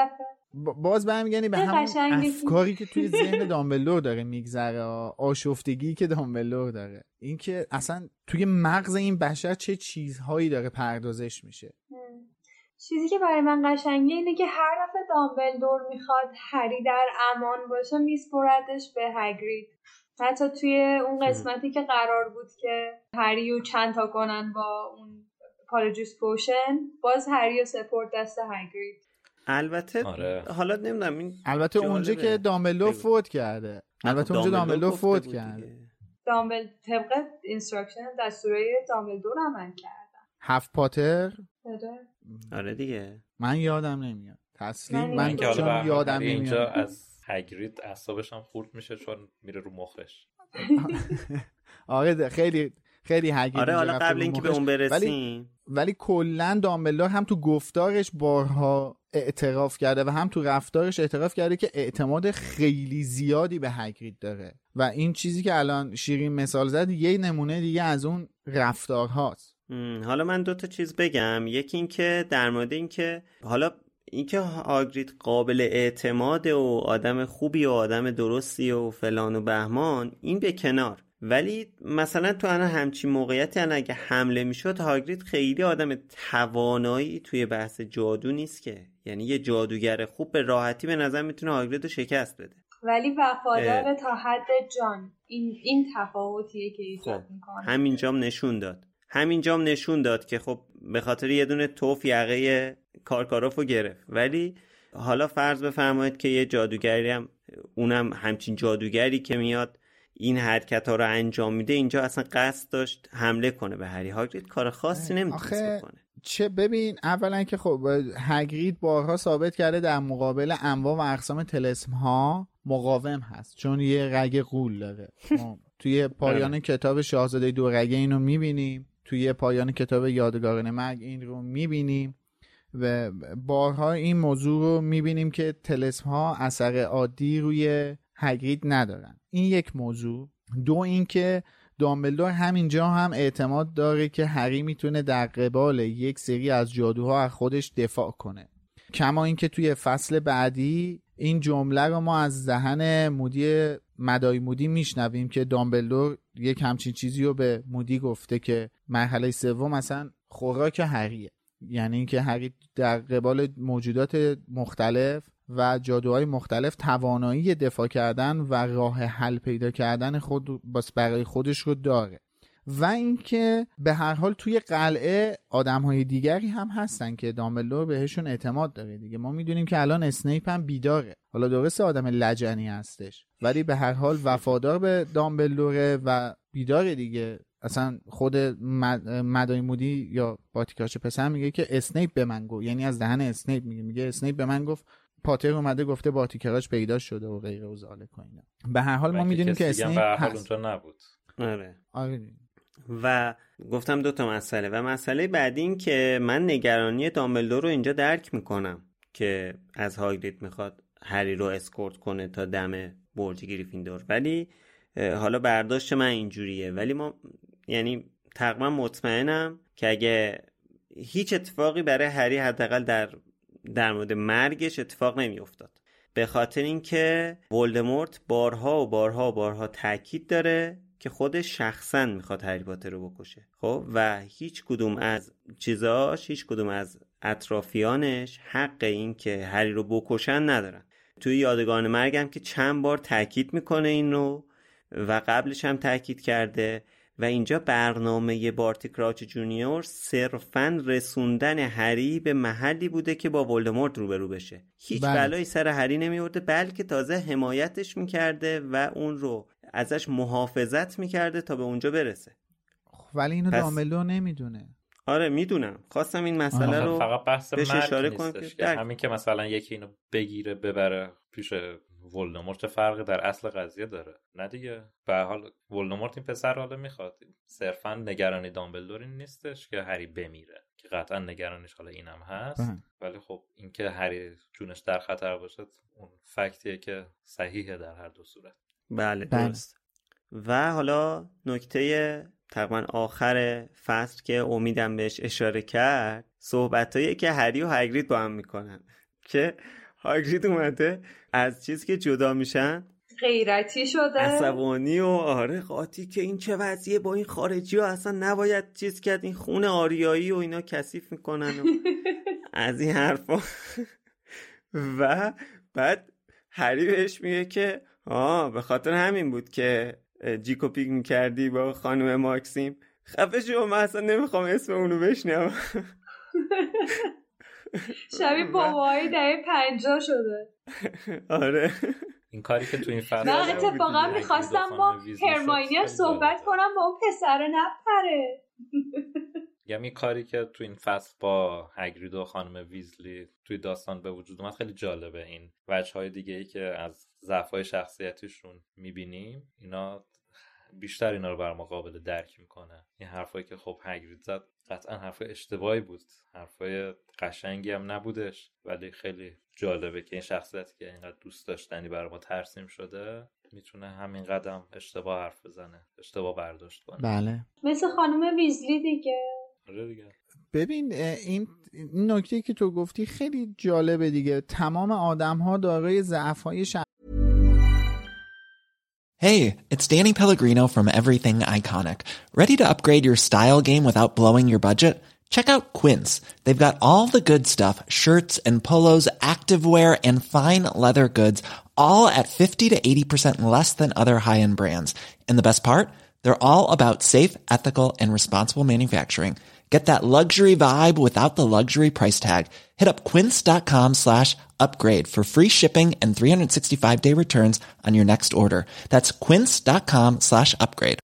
باز برمیگردی به هم افکاری که توی ذهن دامبلور داره میگذره آشفتگی که دامبلور داره. اینکه اصلا توی مغز این بشر چه چیزهایی داره پردازش میشه. چیزی که برای من قشنگه اینه که هر دفعه دامبلدور می‌خواد هری در امان باشه میسپردش به هگرید. حتی توی اون قسمتی که قرار بود که هری و چند تا کنن با اون پالجوس پوشن باز هری و سپورت دست هگرید. البته آره. حالا نمی‌دونم این البته اونجا که دامبلدور فوت کرده. البته اونجا دامبلدور فوت کرده. دامبل طبق instruction دستورای دامبلدور عمل کردن هفت پاتر؟ آره. آره دیگه. من یادم نمیاد. تسلیم. من که چون یادم نمیاد. اینجا از هگرید اعصابش هم خورد میشه چون میره رو مخش. آره خیلی خیلی هگرید آره حالا قبل اینکه به اون برسیم. ولی, ولی کلا دامبلدور هم تو گفتارش بارها اعتراف کرده و هم تو رفتارش اعتراف کرده که اعتماد خیلی زیادی به هگرید داره. و این چیزی که الان شیرین مثال زد یه نمونه دیگه از اون رفتارهاست. حالا من دو تا چیز بگم. یکی اینکه در مورد اینکه حالا اینکه هاگرید قابل اعتماد و آدم خوبی و آدم درستی و فلان و بهمان این به کنار. ولی مثلا تو انا همچین موقعیتی انا اگه حمله می‌شد هاگرید خیلی آدم توانایی توی بحث جادو نیست که. یعنی یه جادوگر خوب به راحتی به نظر می‌تونه هاگرید رو شکست بده. ولی وفادار تا حد جان این این تفاوتیه که ایجاد خب. می‌کنه. همینجام نشون داد. همینجام نشون داد که خب به خاطر یه دونه توف یقه کارکارافو گرفت. ولی حالا فرض بفرمایید که یه جادوگری هم اونم همچین جادوگری که میاد این حرکت ها رو انجام میده اینجا اصلا قصد داشت حمله کنه به هری هاگرید. کار خاصی نمی‌تونست بکنه. چه ببین اولا که خب هگرید بارها ثابت کرده در مقابل انواع و اقسام تلسم ها مقاوم هست چون یه رگ قول داره. توی پایان بله. کتاب شاهزاده دو رگه اینو می‌بینیم. توی پایان کتاب یادگاران مرگ این رو می‌بینیم و بارها این موضوع رو می‌بینیم که تلسم ها اثر عادی روی هگرید ندارن. این یک موضوع. دو اینکه دامبلدور همینجا هم اعتماد داره که هری می‌تونه در قبال یک سری از جادوها از خودش دفاع کنه. کما اینکه توی فصل بعدی این جمله رو ما از ذهن مودی مدآی مودی میشنویم که دامبلدور یک همچین چیزی رو به مودی گفته که مرحله سوم مثلا خوراک هریه یعنی اینکه هری در قبال موجودات مختلف و جادوهای مختلف توانایی دفاع کردن و راه حل پیدا کردن خود برای خودش رو داره. و اینکه به هر حال توی قلعه آدم های دیگری هم هستن که دامبلدور بهشون اعتماد داره دیگه. ما می‌دونیم که الان اسنیپ هم بیداره. حالا درسته آدم لجنی هستش ولی به هر حال وفادار به دامبلدوره و بیداره دیگه. اصلا خود مدآی مودی یا بارتی کراچ پسر میگه که اسنیپ به من گفت. یعنی از دهن اسنیپ میگه. میگه اسنیپ به من گفت پاتر اومده گفته بارتی کراچ پیدا شده و غیره و ذلک به هر حال ما می‌دونیم که اسنیپ هست. نبود. آره. آره. و گفتم دو تا مسئله و مسئله بعدی این که من نگرانی دامبلدور رو اینجا درک می‌کنم که از هاگرید می‌خواد هری رو escort کنه تا دم برج گریفیندور. ولی حالا برداشت من اینجوریه. ولی ما یعنی تقریبا مطمئنم که اگه هیچ اتفاقی برای هری حداقل در در مورد مرگش اتفاق نمیافتاد. به خاطر اینکه ولدمورت بارها و بارها و بارها تاکید داره که خودش شخصا می‌خواد هری پاتر رو بکشه خب؟ و هیچ کدوم از چیزاش هیچ کدوم از اطرافیانش حق این که هری رو بکشن ندارن. توی یادگان مرگم که چند بار تاکید می‌کنه این رو و قبلش هم تاکید کرده و اینجا برنامه بارتی کراچ جونیور صرفا رسوندن هری به محلی بوده که با ولدمورت روبرو بشه. هیچ بله. بلایی سر هری نمیورده بلکه تازه حمایتش می‌کرده و اون رو ازش محافظت می‌کرده تا به اونجا برسه. خب، ولی اینو پس... داملو نمی‌دونه. آره می‌دونم. خواستم این مسئله رو فقط بحث بهش اشاره کنم که همین که مثلا یکی اینو بگیره ببره پیش ولدمورت فرق در اصل قضیه داره؟ نه دیگه. به حال ولدمورت این پسر حالا می‌خواد. صرفا نگرانی دامبلدور این نیستش که هری بمیره که قطعا نگرانش حالا اینم هست. ولی خب اینکه هری جونش در خطر باشه اون فکتیه که صحیحه در هر دو صورت. بله, بله. درست. و حالا نکته تقریبا آخر فصل که امیدم بهش اشاره کرد صحبتهایی که هری و هگرید با هم می‌کنن. که هاگرید اومده از چیزی که جدا میشن غیرتی شده. عصبانی و آره قاطی که این چه وضعیه با این خارجی ها اصلا نباید چیز کرد. این خون آریایی و اینا کثیف می‌کنن و از این حرفا. و بعد هری بهش میگه که آه به خاطر همین بود که جیکو پیک می‌کردی با خانم ماکسیم. خفه شو من اصلا نمی‌خوام اسم اونو بشنم شبیه بابایی دهه پنجا شده. آره. این کاری که تو این فصل من اتفاقا می‌خواستم با هرماینی صحبت کنم با اون پسر نپره. یعنی کاری که تو این فصل با هگرید و خانم ویزلی توی داستان به وجود اومد خیلی جالبه این وجه های دیگه ای که از ضعف های شخصیتیشون می‌بینیم اینا بیشتر اینا رو بر مقابل درک می‌کنه. این حرفایی که خب هگرید زد قطعا حرف اشتباهی بود. حرفای قشنگی هم نبودش ولی خیلی جالبه که این شخصیتی که اینقدر دوست داشتنی برای ما ترسیم شده می‌تونه همین قدم اشتباه حرف بزنه اشتباه برداشت کنه. بله. مثل خانم ویزلی دیگه. آره دیگه ببین این نکته که تو گفتی خیلی جالبه دیگه تمام آدم ها دارای ضعف های Hey, it's Danny Pellegrino from Everything Iconic. Ready to upgrade your style game without blowing your budget? Check out Quince. They've got all the good stuff, shirts and polos, activewear and fine leather goods, all at 50 to 80% less than other high-end brands. And the best part? They're all about safe, ethical and responsible manufacturing. Get that luxury vibe without the luxury price tag. Hit up quince.com slash upgrade for free shipping and 365 day returns on your next order. That's quince.com slash upgrade.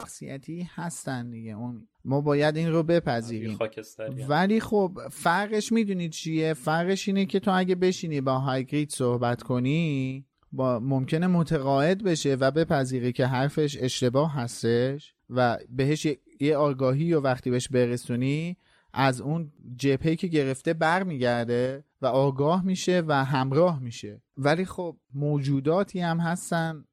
شخصیتی هستن دیگه ما باید این رو بپذیریم ولی خب فرقش می‌دونی چیه فرقش اینه که تو اگه بشینی با هایگرید صحبت کنی با ممکنه متقاعد بشه و بپذیره که حرفش اشتباه هستش و بهش یه آگاهی و وقتی بهش برسونی از اون جپهی که گرفته برمیگرده و آگاه میشه و همراه میشه. ولی خب موجوداتی هم هستن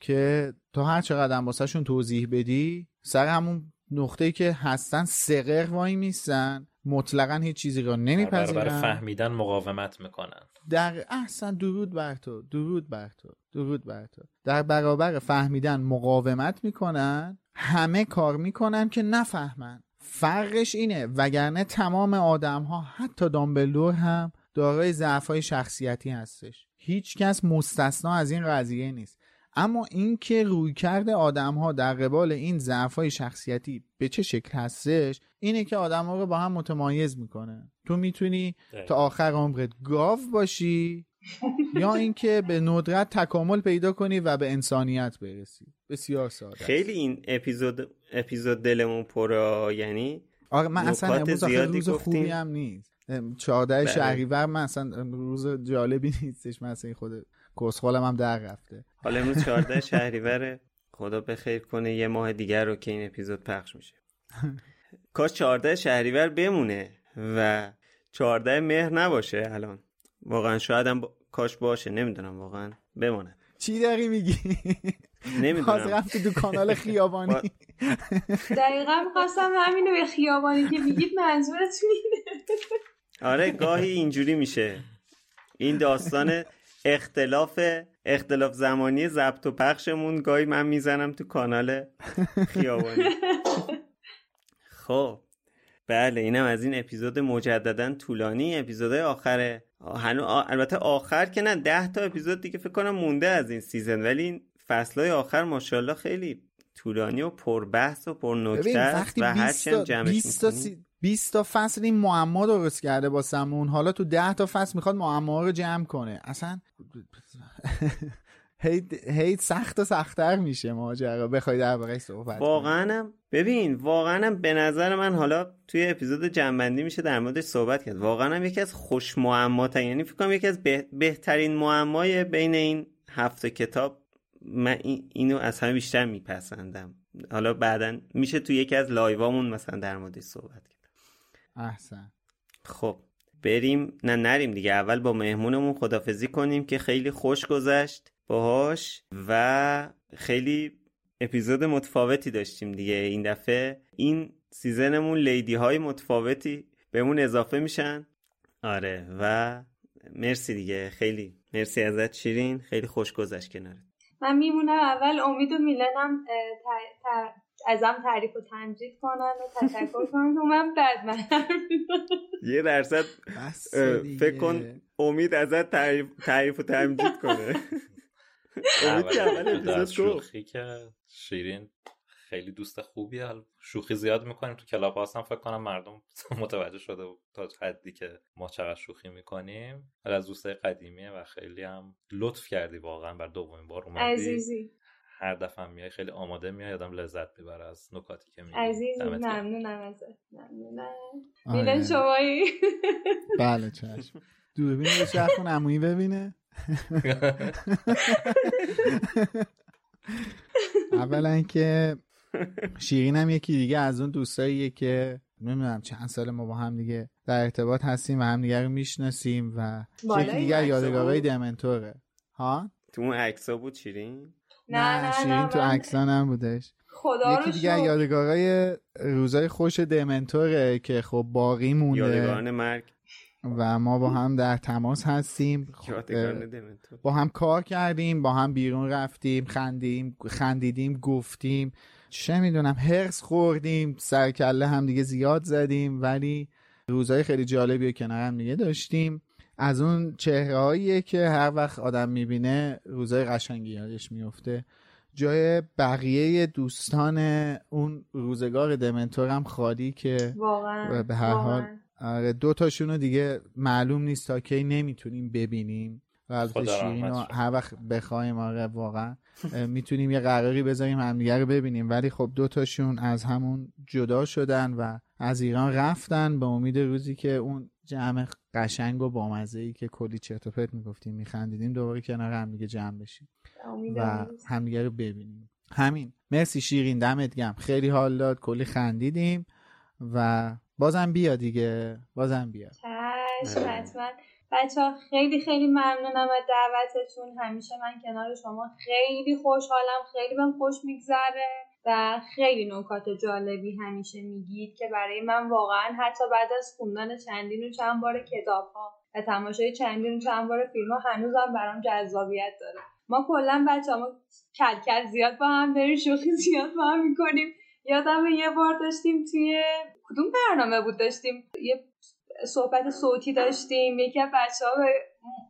که تا هر چقدر واسهشون توضیح بدی سر همون نقطه که هستن سقر وای میستن مطلقا هیچ چیزی رو نمیپذیرن برای فهمیدن مقاومت می‌کنن. در احسن درود بر تو درود بر تو درود بر تو. در برابر فهمیدن مقاومت می‌کنن همه کار می‌کنن که نفهمن. فرقش اینه وگرنه تمام آدم ها حتی دامبلدور هم دارای ضعف های شخصیتی هستش. هیچ کس مستثنا از این قضیه نیست. اما اینکه رویکرد آدم ها در قبال این ضعف های شخصیتی به چه شکل هستش اینه که آدم ها رو با هم متمایز می‌کنه. تو می‌تونی تا آخر عمرت گاو باشی. یا اینکه به ندرت تکامل پیدا کنی و به انسانیت برسی. بسیار ساده خیلی این اپیزود اپیزود دلمون پره یعنی آره من اصلا امروز روز خوبی هم نیست. 14 بله. شهریور من اصلا روز جالبی نیستش. من اصلا خود کسخالم هم در رفته. حالا امروز 14 شهریور خدا بخیر کنه یه ماه دیگر رو که این اپیزود پخش میشه. کاش 14 شهریور بمونه و 14 مهر نباشه الان. واقعا شاید هم کاش باشه نمی‌دونم واقعا. بمانه چی داری میگی؟ نمی‌دونم. رفتی تو کانال خیابانی. دقیقا خواستم همینو به خیابانی که میگید منظورت اینه. آره گاهی اینجوری میشه. این داستان اختلاف اختلاف زمانی ضبط و پخشمون گاهی من می‌زنم تو کانال خیابانی. خب بله اینم از این اپیزود مجددا طولانی اپیزود آخره. هنو البته آخر که نه ده تا اپیزود دیگه فکر کنم مونده از این سیزن ولی این فصلهای آخر ماشاءالله خیلی طولانی و پربحث و پر نکته و هرچند جمعش 20 تا فصل این معما درست کرده با سمون حالا تو 10 تا فصل می‌خواد معما رو جمع کنه. اصلا هی سخت و سختتر میشه ماجرا. بخوای درباره‌اش صحبت واقعا ببین واقعا به نظر من حالا توی اپیزود جنبندی میشه در موردش صحبت کرد. واقعا یکی از خوش معما یعنی فکر کنم یکی از بهترین معمای بین این هفت کتاب من اینو از همه بیشتر میپسندم. حالا بعدا میشه توی یکی از لایوامون مثلا در موردش صحبت کرد. احسن. خب بریم نه نریم دیگه. اول با مهمونمون خدافزی کنیم که خیلی خوش گذشت. باهاش و خیلی اپیزود متفاوتی داشتیم دیگه این دفعه. این سیزنمون لیدی های متفاوتی بهمون اضافه میشن. آره و مرسی دیگه. خیلی مرسی ازت شیرین. خیلی خوش گذشت کناره من میمونم. اول امید و میلنم ازم تعریف و تمجید کنن و تشکر کنن. که من بد من. یه درصد فکر کن امید ازت تعریف, تعریف و تمجید کنه. اول شوخی که شیرین خیلی دوست خوبیه. شوخی زیاد می‌کنیم تو کلاب هاست هم. فکر کنم مردم متوجه شده تا حدی که ما چقدر شوخی می‌کنیم. از دوستای قدیمیه و خیلی هم لطف کردی واقعا بر دومین بار اومدی. عزیزی. هر دفعه میای خیلی آماده میای آدم لذت می‌بره از نکاتی که میگی عزیزی ممنونم ازت. ممنونم. آره. شمایی. بله چشم. دوربین رو چرخون عمویی ببینه. اولا که شیرین هم یکی دیگه از اون دوستاییه که نمی‌دونم چند سال ما با هم دیگه در ارتباط هستیم و هم دیگه رو می‌شناسیم و یکی دیگه یادگارهای دمنتوره. ها؟ تو اون عکسا بود شیرین؟ نه نه شیرین تو عکسان هم بودش خدا یکی دیگه یادگارهای روزای خوش دمنتوره که خب باقی مونده. یادگاران مرگ. و ما با هم در تماس هستیم. خب، با هم کار کردیم با هم بیرون رفتیم خندیم خندیدیم گفتیم. چه می‌دونم هرس خوردیم سرکله هم دیگه زیاد زدیم ولی روزهای خیلی جالبی کنار هم دیگه داشتیم. از اون چهرهاییه که هر وقت آدم می‌بینه روزای قشنگی یادش میفته جای بقیه دوستان اون روزگار دمنتور هم خالی که واقعا به هر حال آره دو تاشونو دیگه معلوم نیست تا کی نمی‌تونیم ببینیم. و البته شیرین رو هر وقت بخوایم آره واقعا می‌تونیم یه قراری بذاریم همدیگه رو ببینیم. ولی خب دو تاشون از همون جدا شدن و از ایران رفتن به امید روزی که اون جمع قشنگ و بامزه ای که کلی چرت و پرت می‌گفتیم میخندیدیم دوباره کنار هم دیگه جمع بشیم و همدیگه رو ببینیم. همین. مرسی شیرین دمت گم خیلی حال داد کلی خندیدیم و بازم بیا دیگه. بازم بیا. حتما. بچه ها خیلی خیلی ممنونم از دعوتتون. همیشه من کنار شما خیلی خوشحالم. خیلی بهم خوش میگذره و خیلی نکات جالبی همیشه میگید که برای من واقعا حتی بعد از خوندن چندین و چند بار کتاب ها و تماشای چندین و چند بار فیلم ها هنوزم برام جذابیت داره. ما کلا بچه ما کلکل زیاد با هم داریم شوخی زیاد با هم می‌کنیم. یادم یه بار داشتیم توی کدوم برنامه بود داشتیم؟ یه صحبت صوتی داشتیم یکی از بچه ها به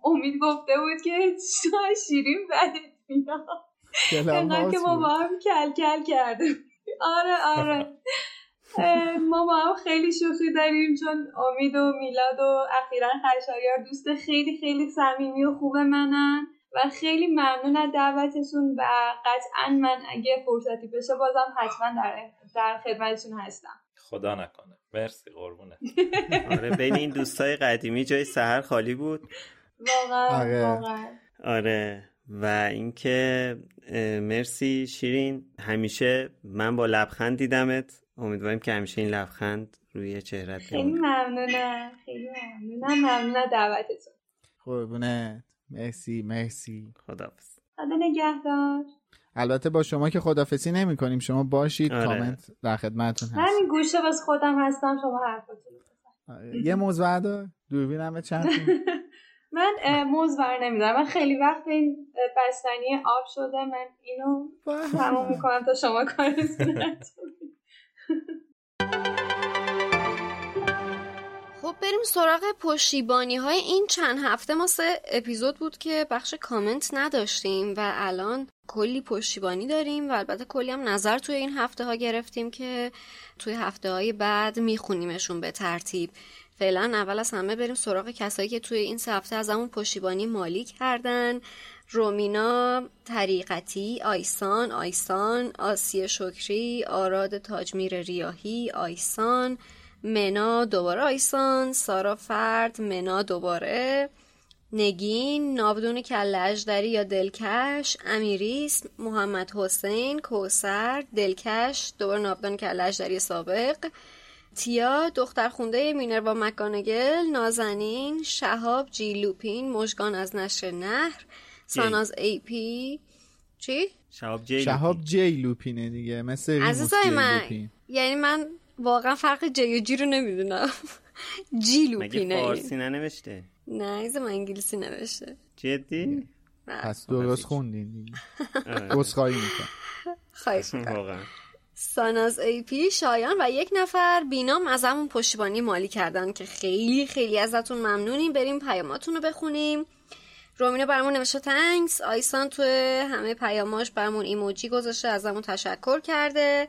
امید گفته بود که شیرین بدت میاد که ما با هم کل کل کردیم. آره آره. ما با هم خیلی شوخی داریم چون امید و میلاد و اخیرا خشایار دوست خیلی خیلی صمیمی و خوب منن و خیلی ممنون از دعوتتون و قطعا من اگه فرصتی بشه بازم حتما در, در خدمتتون هستم. خدا نکنه. مرسی قربونه آره بین این دوستای قدیمی جای سهر خالی بود. واقعا آره. واقعا. آره. و اینکه مرسی شیرین. همیشه من با لبخند دیدمت. امیدواریم که همیشه این لبخند روی چهرت خیلی ممنونم. خیلی ممنونم. ممنونم دعوتتون. قربونه مرسی مرسی. خدافز خدا نگهدار. البته با شما که خدافسی نمی کنیم شما باشید آره. کامنت در خدمتتون هست. من گوشه باز خودم هستم شما حرفاتون آره. یه موز دور دوربین هم چند من موز بر نمیدارم. من خیلی وقت این بستنی آب شده. من اینو تمام می‌کنم تا شما کارتون خب بریم سراغ پشتیبانی های این چند هفته. ما سه اپیزود بود که بخش کامنت نداشتیم و الان کلی پشتیبانی داریم و البته کلی هم نظر توی این هفته ها گرفتیم که توی هفته های بعد میخونیمشون به ترتیب. فعلا اول از همه بریم سراغ کسایی که توی این سه هفته از همون پشتیبانی مالی کردن. رومینا طریقتی آیسان آیسان آسیه شکری آراد تاجمیر ریاهی آیسان منا دوباره آیسان سارا فرد منا دوباره نگین نابدون کل یا دلکش امیریس محمد حسین کوسر دلکش دوباره نابدون کل سابق تیا دختر خونده مینروا مکانگل نازنین شهاب جی لوپین مژگان از نشر نهر ساناز ای پی چی؟ شهاب جی, شهاب جی لوپینه دیگه مثل عزیزای من یعنی من واقعا فرق جی و جی رو نمی‌دونم. جی لوپینه. مگه فارسی ننوشته؟ نه ایزم انگلیسی نوشته. جدی؟ پس درست خوندین دیگه. بسخایی میکن خواهش می‌کنم. ساناز ای پی شایان و یک نفر بینام از همون پشتیبانی مالی کردن که خیلی خیلی ازتون ممنونیم. بریم پیاماتون رو بخونیم. رومینا برامون نوشته تنکس آیسان تو همه پیاماش برامون ایموجی گذاشته از همون تشکر کرده.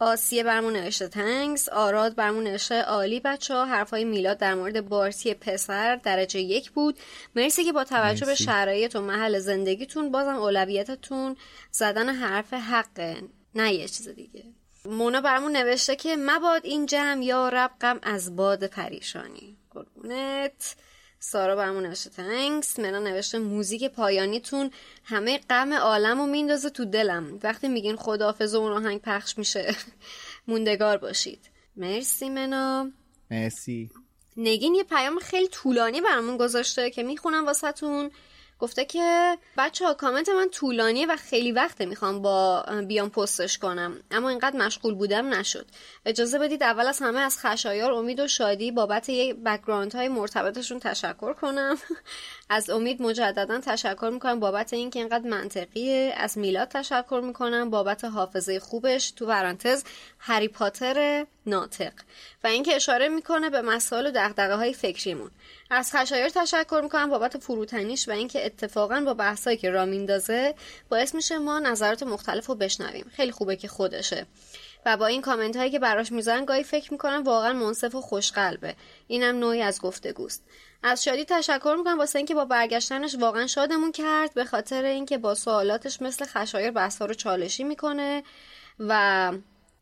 آسیه برمون نوشته تنگس آراد برمون نوشته عالی بچه ها. حرفای میلاد در مورد بارسی پسر درجه یک بود. مرسی که با توجه به شرایط و محل زندگیتون بازم اولویتتون زدن حرف حقه نه یه چیز دیگه. مونا برمون نوشته که مباد این جمع یا رب از باد پریشانی. قربونت. سارا برمون نوشته thanks منا نوشته موزیک پایانیتون همه غم عالم رو میندازه تو دلم. وقتی میگین خداحافظ و اون آهنگ پخش میشه موندگار باشید. مرسی منا. مرسی. نگین یه پیام خیلی طولانی برامون گذاشته که می‌خونم واسهتون. گفته که بچه ها کامنت من طولانیه و خیلی وقته می‌خوام با بیام پستش کنم. اما اینقدر مشغول بودم نشد. اجازه بدید اول از همه از خشایار امید و شادی بابت یک background های مرتبطشون تشکر کنم. از امید مجددا تشکر می‌کنم بابت اینکه اینقدر منطقیه. از میلاد تشکر می‌کنم بابت حافظه خوبش. تو ورانتز هری پاتر ناطق. و اینکه اشاره می‌کنه به مسائل و دغدغه های فکریمون. از خشایر تشکر می‌کنم بابت فروتنیش و اینکه اتفاقا با بحثایی که را میندازه باعث میشه ما نظرات مختلف رو بشنویم. خیلی خوبه که خودشه. و با این کامنت هایی که براش می‌ذارن گاهی فکر می‌کنم واقعا منصف و خوشقلبه. اینم نوعی از گفتگوست. از شادی تشکر می‌کنم. واسه اینکه با برگشتنش واقعا شادمون کرد به خاطر اینکه با سوالاتش مثل خشایر بحث رو چالشی می‌کنه و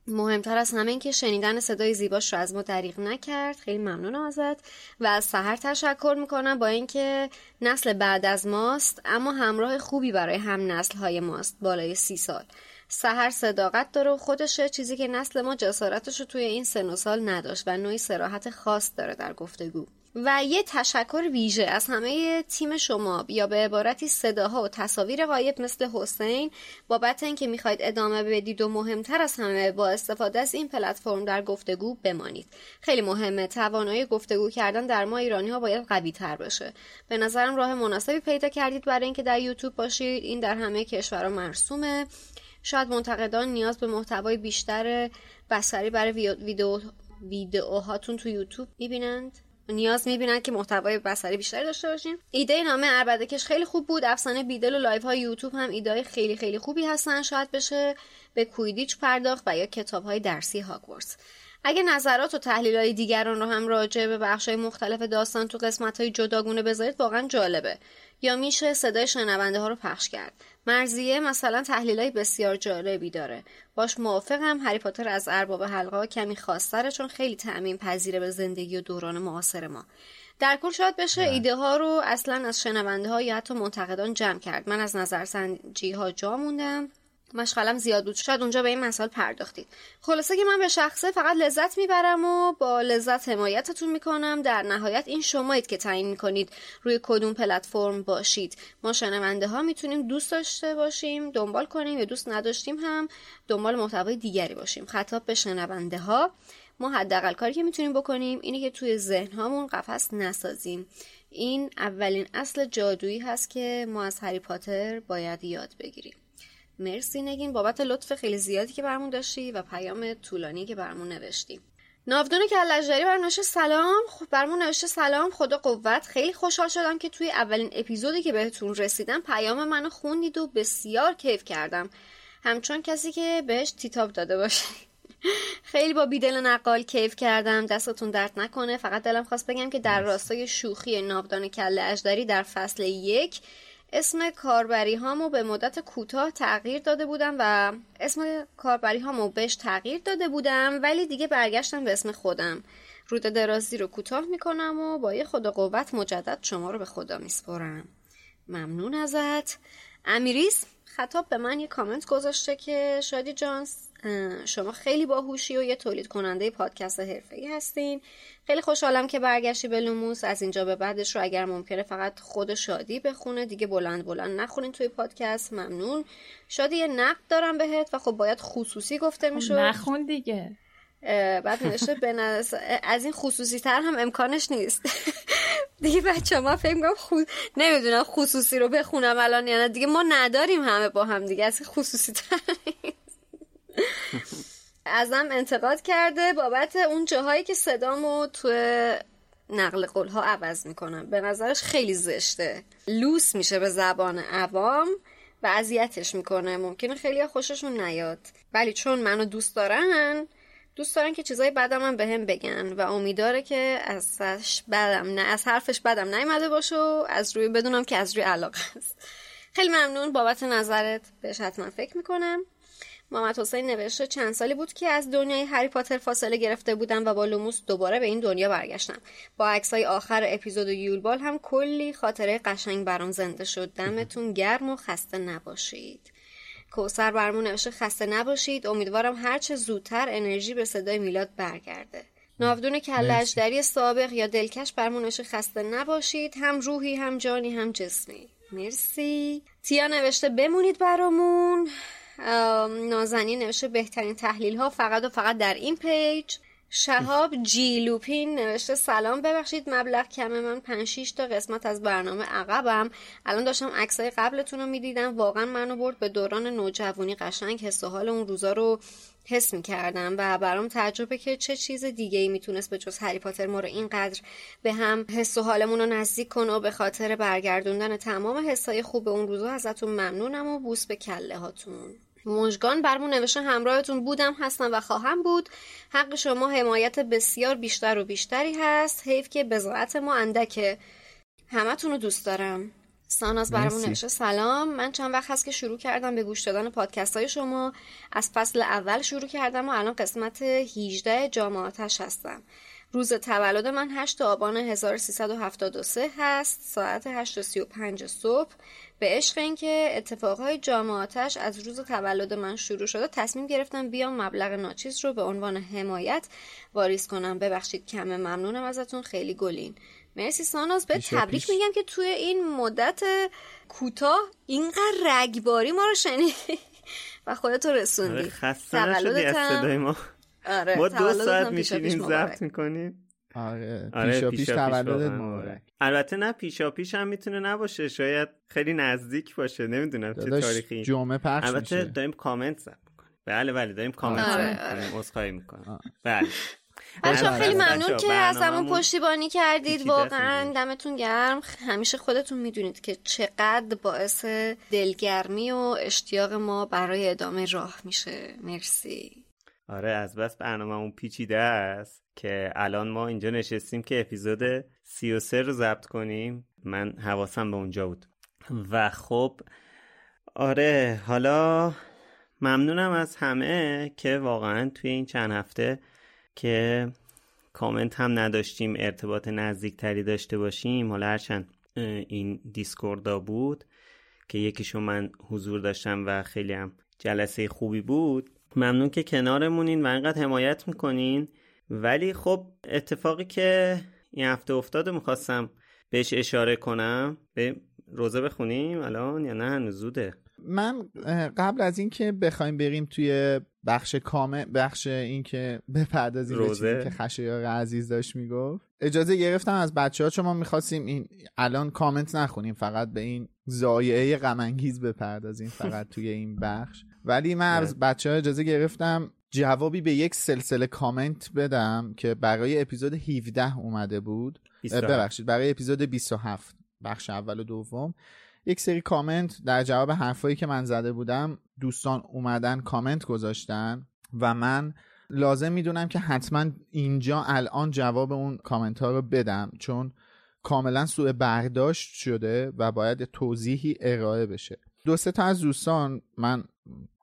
مهمتر از همه این که شنیدن صدای زیباش رو از ما دریغ نکرد. خیلی ممنونم ازت. و از سهر تشکر می‌کنم با اینکه نسل بعد از ماست اما همراه خوبی برای هم نسل های ماست. بالای سی سال. سهر صداقت داره و خودشه چیزی که نسل ما جسارتش رو توی این سن و سال نداشت و نوعی سراحت خاص داره در گفتگو. و یه تشکر ویژه از همه تیم شما یا به عبارتی صداها و تصاویر غایب مثل حسین بابت اینکه می‌خواید ادامه بدید و مهمتر از همه با استفاده از این پلتفرم در گفتگو بمانید. خیلی مهمه توانایی گفتگو کردن در ما ایرانی ها باید قوی تر بشه به نظرم راه مناسبی پیدا کردید برای اینکه در یوتیوب باشید. این در همه کشورها مرسومه. شاید منتقدان نیاز به محتوای بیشتر بصری برای ویدیو ویدئوهاتون تو یوتیوب می‌بینند. نیاز می‌بینن که محتوای بصری بیشتری داشته باشیم. ایده نامه عربده‌کش خیلی خوب بود. افسانه بیدل و live های یوتیوب هم ایده خیلی خیلی خوبی هستن. شاید بشه به کویدیچ پرداخت و یا کتاب های درسی هاگوارتس. اگه نظرات و تحلیل های دیگران رو هم راجع به بخش های مختلف داستان تو قسمت های جداگونه بذارید واقعا جالبه. یا میشه صدای شنونده ها رو پخش کرد. مرزیه مثلا تحلیل های بسیار جالبی داره. باش موافقم هری پاتر از ارباب حلقه کمی خاصتره چون خیلی تعمین پذیره به زندگی و دوران معاصر ما. در کل شاید بشه ایده ها رو اصلا از شنونده ها یا حتی منتقدان جمع کرد. من از نظرسنجی ها جا موندم. مشغلم زیاد بود. شاید اونجا به این مسائل پرداختید. خلاصه که من به شخصه فقط لذت می‌برم و با لذت حمایتتون می‌کنم. در نهایت این شمایید که تعیین می‌کنید روی کدوم پلتفرم باشید. ما شنونده ها می‌تونیم دوست داشته باشیم دنبال کنیم یا دوست نداشتیم هم دنبال محتوای دیگری باشیم. خطاب به شنونده ها ما حداقل کاری که می‌تونیم بکنیم اینه که توی ذهن هامون قفس نسازیم. این اولین اصل جادویی هست که ما از هری پاتر باید یاد بگیریم. مرسی نگین. بابت لطف خیلی زیادی که برمون داشتی و پیام طولانی که برمون نوشتی. ناودون کلجداری بر نوشته سلام. خب برمون نوشته سلام. خدا قوت. خیلی خوشحال شدم که توی اولین اپیزودی که بهتون رسیدم پیام منو خوندید و بسیار کیف کردم. همچون کسی که بهش تیتاب داده باشه. خیلی با بیدل نقال کیف کردم. دستتون درد نکنه. فقط دلم خواست بگم که در راستای شوخی ناودان کله اجدری در فصل یک اسم کاربری هامو به مدت کوتاه تغییر داده بودم و اسم کاربری هامو بهش تغییر داده بودم ولی دیگه برگشتم به اسم خودم. رود درازی رو کوتاه می‌کنم و با یه خدا قوت مجدد شما رو به خدا میسپرم ممنون ازت. امیریس خطاب به من یه کامنت گذاشته که شادی جانس شما خیلی باهوشی و یه تولید کننده پادکست حرفه‌ای هستین. خیلی خوشحالم که برگشتی به لوموس. از اینجا به بعدش رو اگر ممکنه فقط خود شادی بخونه. دیگه بلند بلند نخونین توی پادکست. ممنون. شادی یه نقد دارم بهت و خب باید خصوصی گفته میشه نخون دیگه. بعد نوشته از این خصوصی تر هم امکانش نیست. دیگه بچه ما فکر می‌کنم خود نمی‌دونم خصوصی رو بخونم الان یا نه. دیگه ما نداریم همه با هم دیگه. از خصوصی تر ازم انتقاد کرده بابت اون جاهایی که صدامو تو نقل قول ها عوض می‌کنم. به نظرش خیلی زشته. لوس میشه به زبان عوام و اذیتش می‌کنه. ممکنه خیلی خوششون نیاد. ولی چون منو دوست دارن دوست دارن که چیزای بدم هم به هم بگن و امیداره که ازش بدم نه از حرفش بدم نیومده باشه و از روی بدونم که از روی علاقه است. خیلی ممنون بابت نظرت. بهش حتما فکر می‌کنم. محمد حسین نوشته چند سالی بود که از دنیای هری پاتر فاصله گرفته بودم و با لوموس دوباره به این دنیا برگشتم. با عکسای آخر اپیزود یولبال هم کلی خاطره قشنگ برام زنده شد. دمتون گرم و خسته نباشید. کوسر برمون نوشته خسته نباشید. امیدوارم هرچه زودتر انرژی به صدای میلاد برگرده. ناودون کلش دری سابق یا دلکش برمون نوشته خسته نباشید. هم روحی هم جانی هم جسمی. مرسی. تیا نوشته بمونید برامون. نازنی نوشته بهترین تحلیل ها فقط و فقط در این پیج. شهاب جیلوپین نوشته سلام ببخشید مبلغ کمه من 5 تا قسمت از برنامه عقبم. الان داشتم عکسای قبلتون رو می‌دیدم. واقعا منو برد به دوران نوجوانی قشنگ حس و حال اون روزا رو حس می‌کردم و برام تجربه که چه چیز دیگه ای می‌تونست به جز هری پاتر ما رو اینقدر به هم حس و حالمون رو نزدیک کنه و به خاطر برگردوندن تمام حسای خوب اون روزا ازتون ممنونم و بوس به کله هاتون. مژگان برمون نوشته همراهتون بودم هستم و خواهم بود. حق شما حمایت بسیار بیشتر و بیشتری هست. حیف که بزاعت ما اندکه. همتون رو دوست دارم. ساناز برامون نوشته سلام. من چند وقت هست که شروع کردم به گوش دادن پادکست های شما. از فصل اول شروع کردم و الان قسمت 18 جامعاتش هستم. روز تولد من 8 آبان 1373 هست. ساعت 8:35 صبح. به عشق اینکه اتفاقهای جامعاتش از روز تولد من شروع شده تصمیم گرفتم بیام مبلغ ناچیز رو به عنوان حمایت واریز کنم. ببخشید کمه ممنونم ازتون. خیلی گلین. مرسی ساناز. به تبریک میگم که توی این مدت کوتاه اینقدر رگباری ما رو شنیدی و خودتو رسوندی. آره خسته نشدی ما. آره ما دو ساعت میشینیم ضبط می‌کنیم. آره, آره پیشا پیش تولدت مبارک. البته نه پیشا پیش هم می‌تونه نباشه شاید خیلی نزدیک باشه نمی‌دونم چه تاریخی. جمعه پخش البته داریم کامنت زد بله بله داریم کامنت آره. آره. می‌کنیم بله. بچه خیلی ممنون که از همون پشتیبانی کردید واقعا دمتون گرم. همیشه خودتون می‌دونید که چقدر باعث دلگرمی و اشتیاق ما برای ادامه راه میشه. مرسی. آره از بس برنامهمون پیچیده است که الان ما اینجا نشستیم که اپیزود 33 رو ضبط کنیم. من حواسم به اونجا بود. و خب آره حالا ممنونم از همه که واقعا توی این چند هفته که کامنت هم نداشتیم ارتباط نزدیکتری داشته باشیم. حالا هرچند این دیسکوردا بود که یکیشون من حضور داشتم و خیلی هم جلسه خوبی بود. ممنون که کنارمونین و اینقدر حمایت می‌کنین. ولی خب اتفاقی که این هفته افتاده می‌خواستم بهش اشاره کنم. به روزه بخونیم الان یا نه؟ هنوز زوده. من قبل از اینکه بخوایم بریم توی بخش کامل بخش اینکه بپردازیم به چیزی که خشایار عزیز داشت می‌گفت اجازه گرفتم از بچه ها چون ما می‌خواستیم این الان کامنت نخونیم فقط به این زایعه غمانگیز بپردازیم فقط توی این بخش. ولی من از بچه ها اجازه گرفتم جوابی به یک سلسله کامنت بدم که برای اپیزود 17 اومده بود. ببخشید برای اپیزود 27 بخش اول و دوم. یک سری کامنت در جواب حرفایی که من زده بودم دوستان اومدن کامنت گذاشتن و من لازم می‌دونم که حتما اینجا الان جواب اون کامنت ها رو بدم چون کاملا سوء برداشت شده و باید توضیحی ارائه بشه. دو سه تا از دوستان من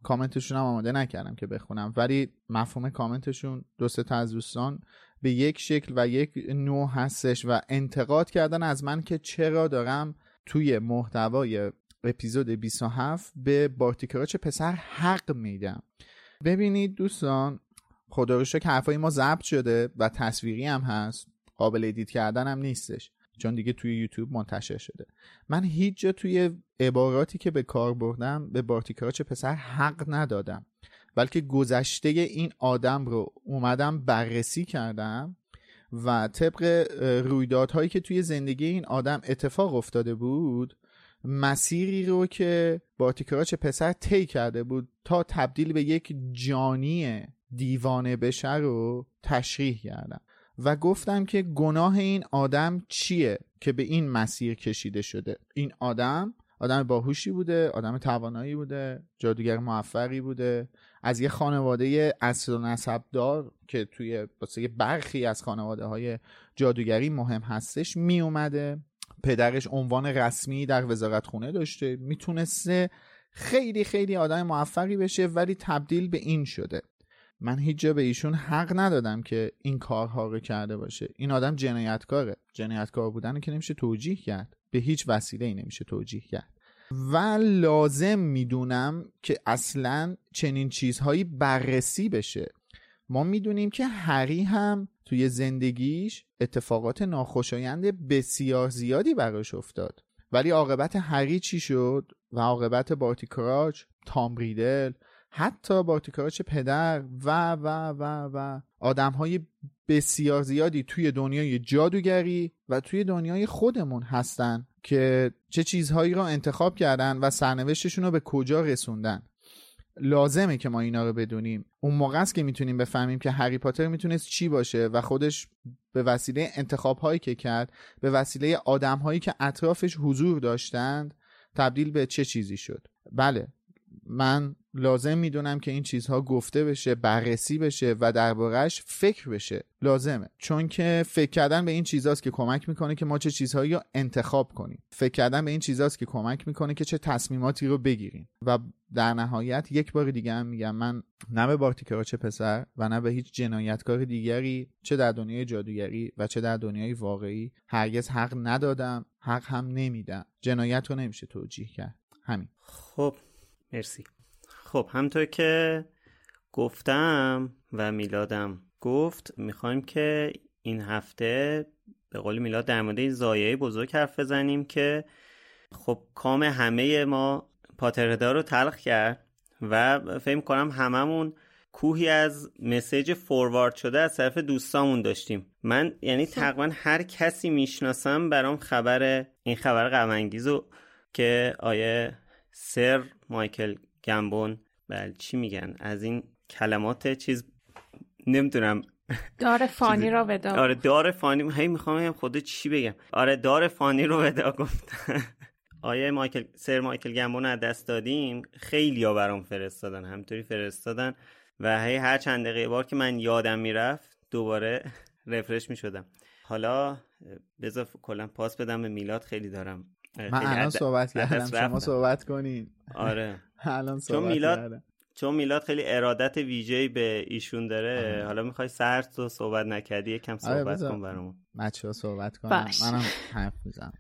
کامنتشون هم آماده نکردم که بخونم. ولی مفهوم کامنتشون دو سه تا از دوستان به یک شکل و یک نوع هستش و انتقاد کردن از من که چرا دارم توی محتوای اپیزود 27 به بارتی کراچ پسر حق میدم ببینید دوستان خدا رو که حرفای ما ضبط شده و تصویری هم هست. قابل edit کردن هم نیستش. چون دیگه توی یوتیوب منتشر شده. من هیچ جا توی عباراتی که به کار بردم به بارتی کراچ پسر حق ندادم. بلکه گذشته این آدم رو اومدم بررسی کردم و طبق رویدادهایی که توی زندگی این آدم اتفاق افتاده بود مسیری رو که بارتیکراچ پسر طی کرده بود تا تبدیل به یک جانی دیوانه بشه رو تشریح کردم. و گفتم که گناه این آدم چیه که به این مسیر کشیده شده؟ این آدم آدم باهوشی بوده آدم توانایی بوده جادوگر موفقی بوده. از یه خانواده اصل و نسبدار که توی برخی از خانواده های جادوگری مهم هستش می اومده پدرش عنوان رسمی در وزارت خونه داشته. می‌تونسته خیلی خیلی آدم موفقی بشه ولی تبدیل به این شده. من هیچ جا به ایشون حق ندادم که این کارها رو کرده باشه. این آدم جنایتکاره. جنایتکار بودن که نمیشه توجیه کرد. به هیچ وسیله ای نمیشه توجیه کرد. و لازم می‌دونم که اصلا چنین چیزهایی بررسی بشه. ما می‌دونیم که هری هم توی زندگیش اتفاقات ناخوشایند بسیار زیادی براش افتاد. ولی عاقبت هری چی شد؟ و عاقبت بارتی کراچ تام ریدل حتی بارتی کراچ پدر و و و و آدم های بسیار زیادی توی دنیای جادوگری و توی دنیای خودمون هستن که چه چیزهایی را انتخاب کردن و سرنوشتشون رو به کجا رسوندن. لازمه که ما اینا رو بدونیم. اون موقع است که می‌تونیم بفهمیم که هری پاتر می‌تونست چی باشه و خودش به وسیله انتخاب هایی که کرد به وسیله آدم هایی که اطرافش حضور داشتند تبدیل به چه چیزی شد. بله من لازم می‌دونم که این چیزها گفته بشه بررسی بشه و دربارهش فکر بشه. لازمه. چون که فکر کردن به این چیزاست که کمک می‌کنه که ما چه چیزهایی رو انتخاب کنیم. فکر کردن به این چیزاست که کمک می‌کنه که چه تصمیماتی رو بگیریم. و در نهایت یک بار دیگه هم میگم من نه به بارتیکرا چه پسر و نه به هیچ جنایتکار دیگری چه در دنیای جادوگری و چه در دنیای واقعی هرگز حق ندادم حق هم نمیدم. جنایت رو نمیشه توجیه کرد. همین. خب مرسی. خب همطور که گفتم و میلادم گفت می‌خوایم که این هفته به قول میلاد در مورد این زایه بزرگ حرف بزنیم که خب کام همه ما پاتردار رو تلخ کرد و فکر کنم هممون کوهی از مسیج فوروارد شده از طرف دوستامون داشتیم. من یعنی تقریبا هر کسی می‌شناسم برام خبر این خبر غم که آیه سر مایکل گمبون بله چی میگن؟ از این کلمات چیز نمی‌دونم. دار فانی رو ودا آره دار فانی. هی می‌خوام خود چی بگم. آره دار فانی رو ودا گفتن. آیه مایکل سر مایکل گمبون از دست دادیم. خیلی ها برام فرستادن همطوری فرستادن. و هی هر چند دقیقه بار که من یادم می‌رفت دوباره رفرش می‌شدم. حالا بذار کلا پاس بدم به میلاد. خیلی دارم من الان صحبت کردم شما صحبت کنین. آره. الان صحبت چون میلاد چون میلاد خیلی ارادت ویژه‌ای به ایشون داره. حالا می‌خوای سرد تو صحبت نکردی یکم آره، صحبت کن برامون. بچه ها صحبت کنم منم حرف می‌زنم.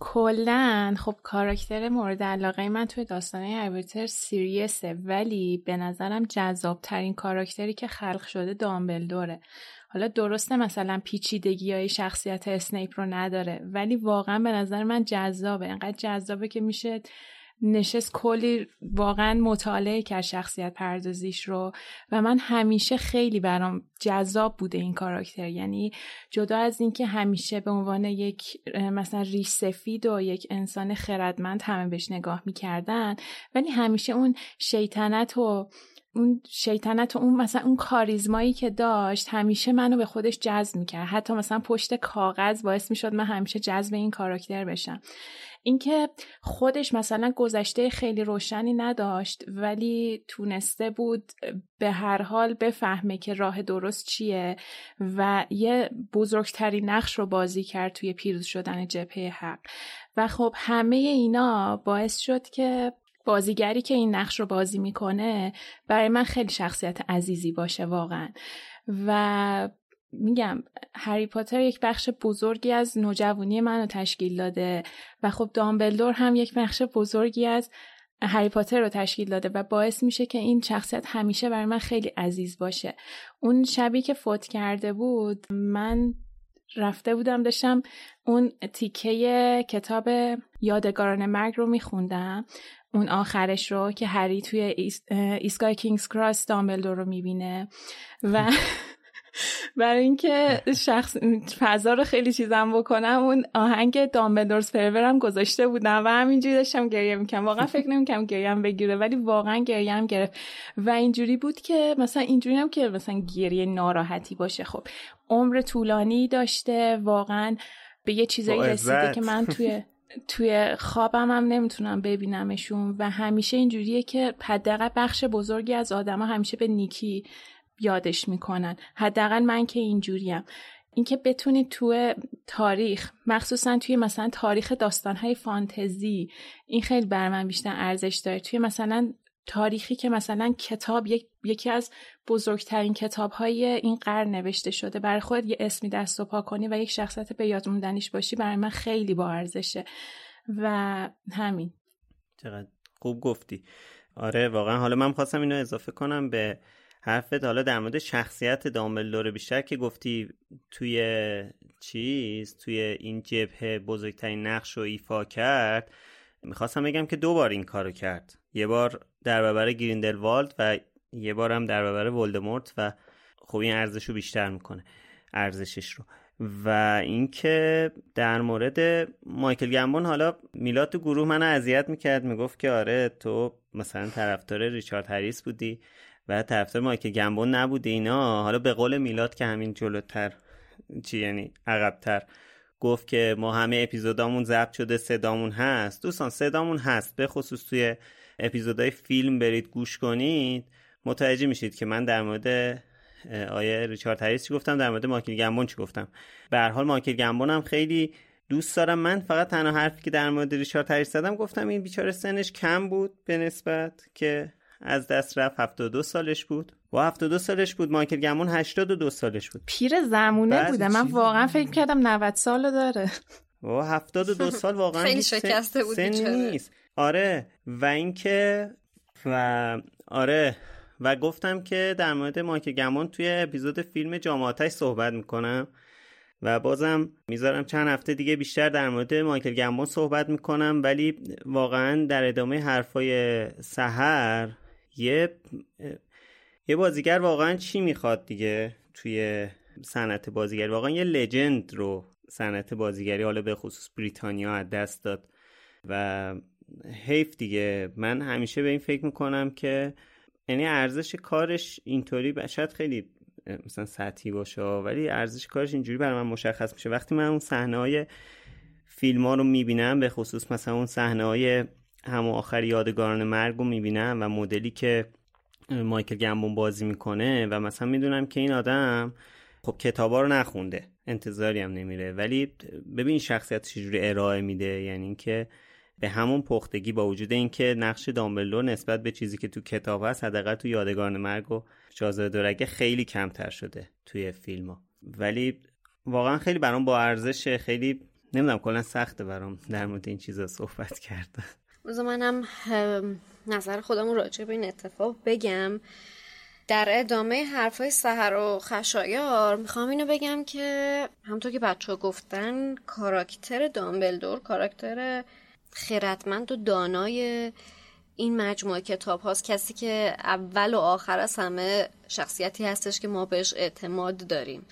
کلا خب کاراکتر مورد علاقه من توی داستانه هری سیریسه ولی به نظرم جذاب ترین کاراکتری که خلق شده دامبلدوره. حالا درسته مثلا پیچیدگی های شخصیت اسنیپ رو نداره ولی واقعا به نظر من جذابه. انقدر جذابه که میشه نشست کلی واقعا مطالعه کرد شخصیت پردازیش رو و من همیشه خیلی برام جذاب بوده این کاراکتر. یعنی جدا از اینکه همیشه به عنوان یک مثلا ریش سفید و یک انسان خردمند همه بهش نگاه می‌کردن ولی همیشه اون شیطنت و اون شیطنت و اون مثلا اون کاریزمایی که داشت همیشه منو به خودش جذب می‌کرد. حتی مثلا پشت کاغذ باعث می‌شد من همیشه جذب این کاراکتر بشم. اینکه خودش مثلا گذشته خیلی روشنی نداشت ولی تونسته بود به هر حال بفهمه که راه درست چیه و یه بزرگترین نقش رو بازی کرد توی پیروز شدن جبهه حق. و خب همه اینا باعث شد که بازیگری که این نقش رو بازی می‌کنه برای من خیلی شخصیت عزیزی باشه واقعا. و میگم هری پاتر یک بخش بزرگی از نوجوانی منو تشکیل داده و خب دامبلدور هم یک بخش بزرگی از هری پاتر رو تشکیل داده و باعث میشه که این شخصیت همیشه برای من خیلی عزیز باشه. اون شبی که فوت کرده بود من رفته بودم داشتم اون تیکه کتاب یادگاران مرگ رو میخوندم اون آخرش رو که هری توی ایستگاه کینگز کراس دامبلدور رو می‌بینه. و برای اینکه شخص فضا رو خیلی چیزم بکنم اون آهنگ دامبلدورز فرورم گذاشته بودم و همینجوری داشتم گریه می‌کنم واقعا فکر نمی‌کنم گریه بگیره ولی واقعا گریه هم گرفت. و اینجوری بود که مثلا اینجوری هم که مثلا گریه ناراحتی باشه. خب عمر طولانی داشته. واقعا به یه چیزایی رسیده که من توی توی خوابم هم نمی‌تونم ببینمشون و همیشه اینجوریه که حداقل بخش بزرگی از آدما همیشه به نیکی یادش می‌کنن. حداقل من که اینجوریم. اینکه بتونید توی تاریخ مخصوصا توی مثلا تاریخ داستانهای فانتزی این خیلی بر من بیشتر ارزش داره. توی مثلا تاریخی که مثلا کتاب یک، یکی از بزرگترین کتاب های این قرن نوشته شده. برای خود یه اسمی دست و پا کنی و یک شخصیت به یاد موندنیش باشی برای من خیلی با ارزشه. و همین. چقدر خوب گفتی. آره واقعا. حالا من خواستم اینو اضافه کنم به حرفت. حالا در مورد شخصیت دامبلدور بیشتر که گفتی توی چیز توی این جبهه بزرگترین نقش رو ایفا کرد می‌خواستم بگم که دو بار این کارو کرد. یه بار در برابر گریندلوالد و یه بار هم در برابر ولدمورت و خب این ارزش رو بیشتر می‌کنه ارزشش رو. و اینکه در مورد مایکل گمبون حالا میلاد تو گروه منو اذیت می‌کرد می‌گفت که آره تو مثلا طرفدار ریچارد هریس بودی و طرفدار مایکل گمبون نبودی اینا. حالا به قول میلاد که همین جلوتر چی یعنی عقبتر گفت که ما همه اپیزودامون ضبط شده صدامون هست. دوستان صدامون هست به خصوص توی اپیزودهای فیلم برید گوش کنید. متوجه میشید که من در مورد آیه ریچارد هریس چی گفتم در مورد مایکل گمبون چی گفتم. به هر حال مایکل گمبون هم خیلی دوست دارم. من فقط تنها حرفی که در مورد ریچارد هریس زدم گفتم این بیچاره سنش کم بود به نسبت که از دست رفت. 72 سالش بود. و 72 سالش بود. مایکل گمون 82 سالش بود. پیر زمونه بوده من واقعا فکر کردم 90 سال داره. و 72 سال واقعا خیلی شکسته بود نیست. آره و اینکه و آره و گفتم که در مورد مایکل گمون توی اپیزود فیلم جامعاتش صحبت می‌کنم و بازم می‌ذارم چند هفته دیگه بیشتر در مورد مایکل گمون صحبت می‌کنم ولی واقعا در ادامه حرفای سهر یه یه بازیگر واقعا چی می‌خواد دیگه توی صنعت بازیگری؟ واقعا یه لجند رو صنعت بازیگری حالا به خصوص بریتانیا از دست داد و حیف دیگه. من همیشه به این فکر می‌کنم که یعنی ارزش کارش اینطوری شاید خیلی مثلا سطحی باشه ولی ارزش کارش اینجوری برای من مشخص میشه. وقتی من اون صحنه های فیلم ها رو می‌بینم به خصوص مثلا اون صحنه های همو آخر یادگاران مرگ رو می‌بینم و مدلی که مایکل گمبون بازی می‌کنه و مثلا می‌دونم که این آدم خب کتابا رو نخونده انتظاری هم نمیره. ولی ببین شخصیت چجوری ارائه میده. یعنی اینکه به همون پختگی با وجود اینکه نقش دامبلدور نسبت به چیزی که تو کتاب هست حداقل تو یادگاران مرگ و شاهزاده دورگه خیلی کمتر شده توی فیلم ها. ولی واقعا خیلی برام با ارزش خیلی نمی‌دونم کلا سخته برام در مورد این چیزا صحبت کردن بذار منم نظر خودم راجع به این اتفاق بگم در ادامه حرفای سهر و خشایار می‌خوام اینو بگم که همطور که بچه ها گفتن کاراکتر دامبلدور کاراکتر خیرتمند و دانای این مجموعه کتاب هاست. کسی که اول و آخر از همه شخصیتی هستش که ما بهش اعتماد داریم.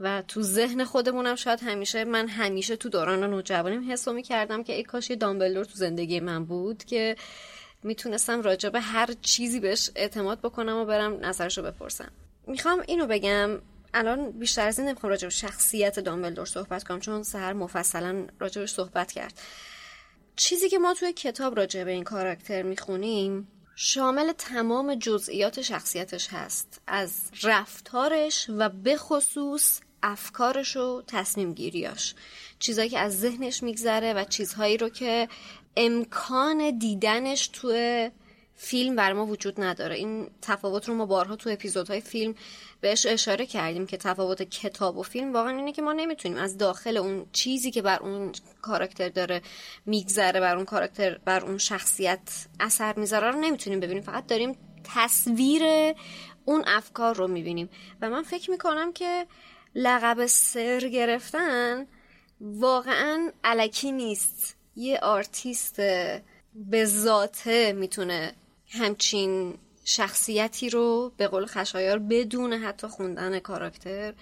و تو ذهن خودمونم شاید همیشه من همیشه تو دوران نوجوانیم حسو کردم که ای کاش یه دامبلدور تو زندگی من بود که می‌تونستم راجع به هر چیزی بهش اعتماد بکنم و برم نظرش رو بپرسم. می‌خوام اینو بگم الان بیشتر از این نمی‌خوام راجع به شخصیت دامبلدور صحبت کنم چون سهر مفصلا راجبش صحبت کرد. چیزی که ما توی کتاب راجع به این کاراکتر می‌خونیم شامل تمام جزئیات شخصیتش هست. از رفتارش و به خصوص افکارش و تصمیم گیریاش. چیزهایی که از ذهنش میگذره و چیزهایی رو که امکان دیدنش توی فیلم بر ما وجود نداره. این تفاوت رو ما بارها تو اپیزودهای فیلم بهش اشاره کردیم که تفاوت کتاب و فیلم واقعا اینه که ما نمی‌تونیم از داخل اون چیزی که بر اون کاراکتر داره میگذره بر اون کاراکتر بر اون شخصیت اثر می‌ذاره رو نمی‌تونیم ببینیم. فقط داریم تصویر اون افکار رو می‌بینیم. و من فکر می‌کنم که لقب سر گرفتن واقعا الکی نیست. یه آرتیست به ذاته می‌تونه همچین شخصیتی رو به قول خشایار بدون حتی خوندن کاراکتر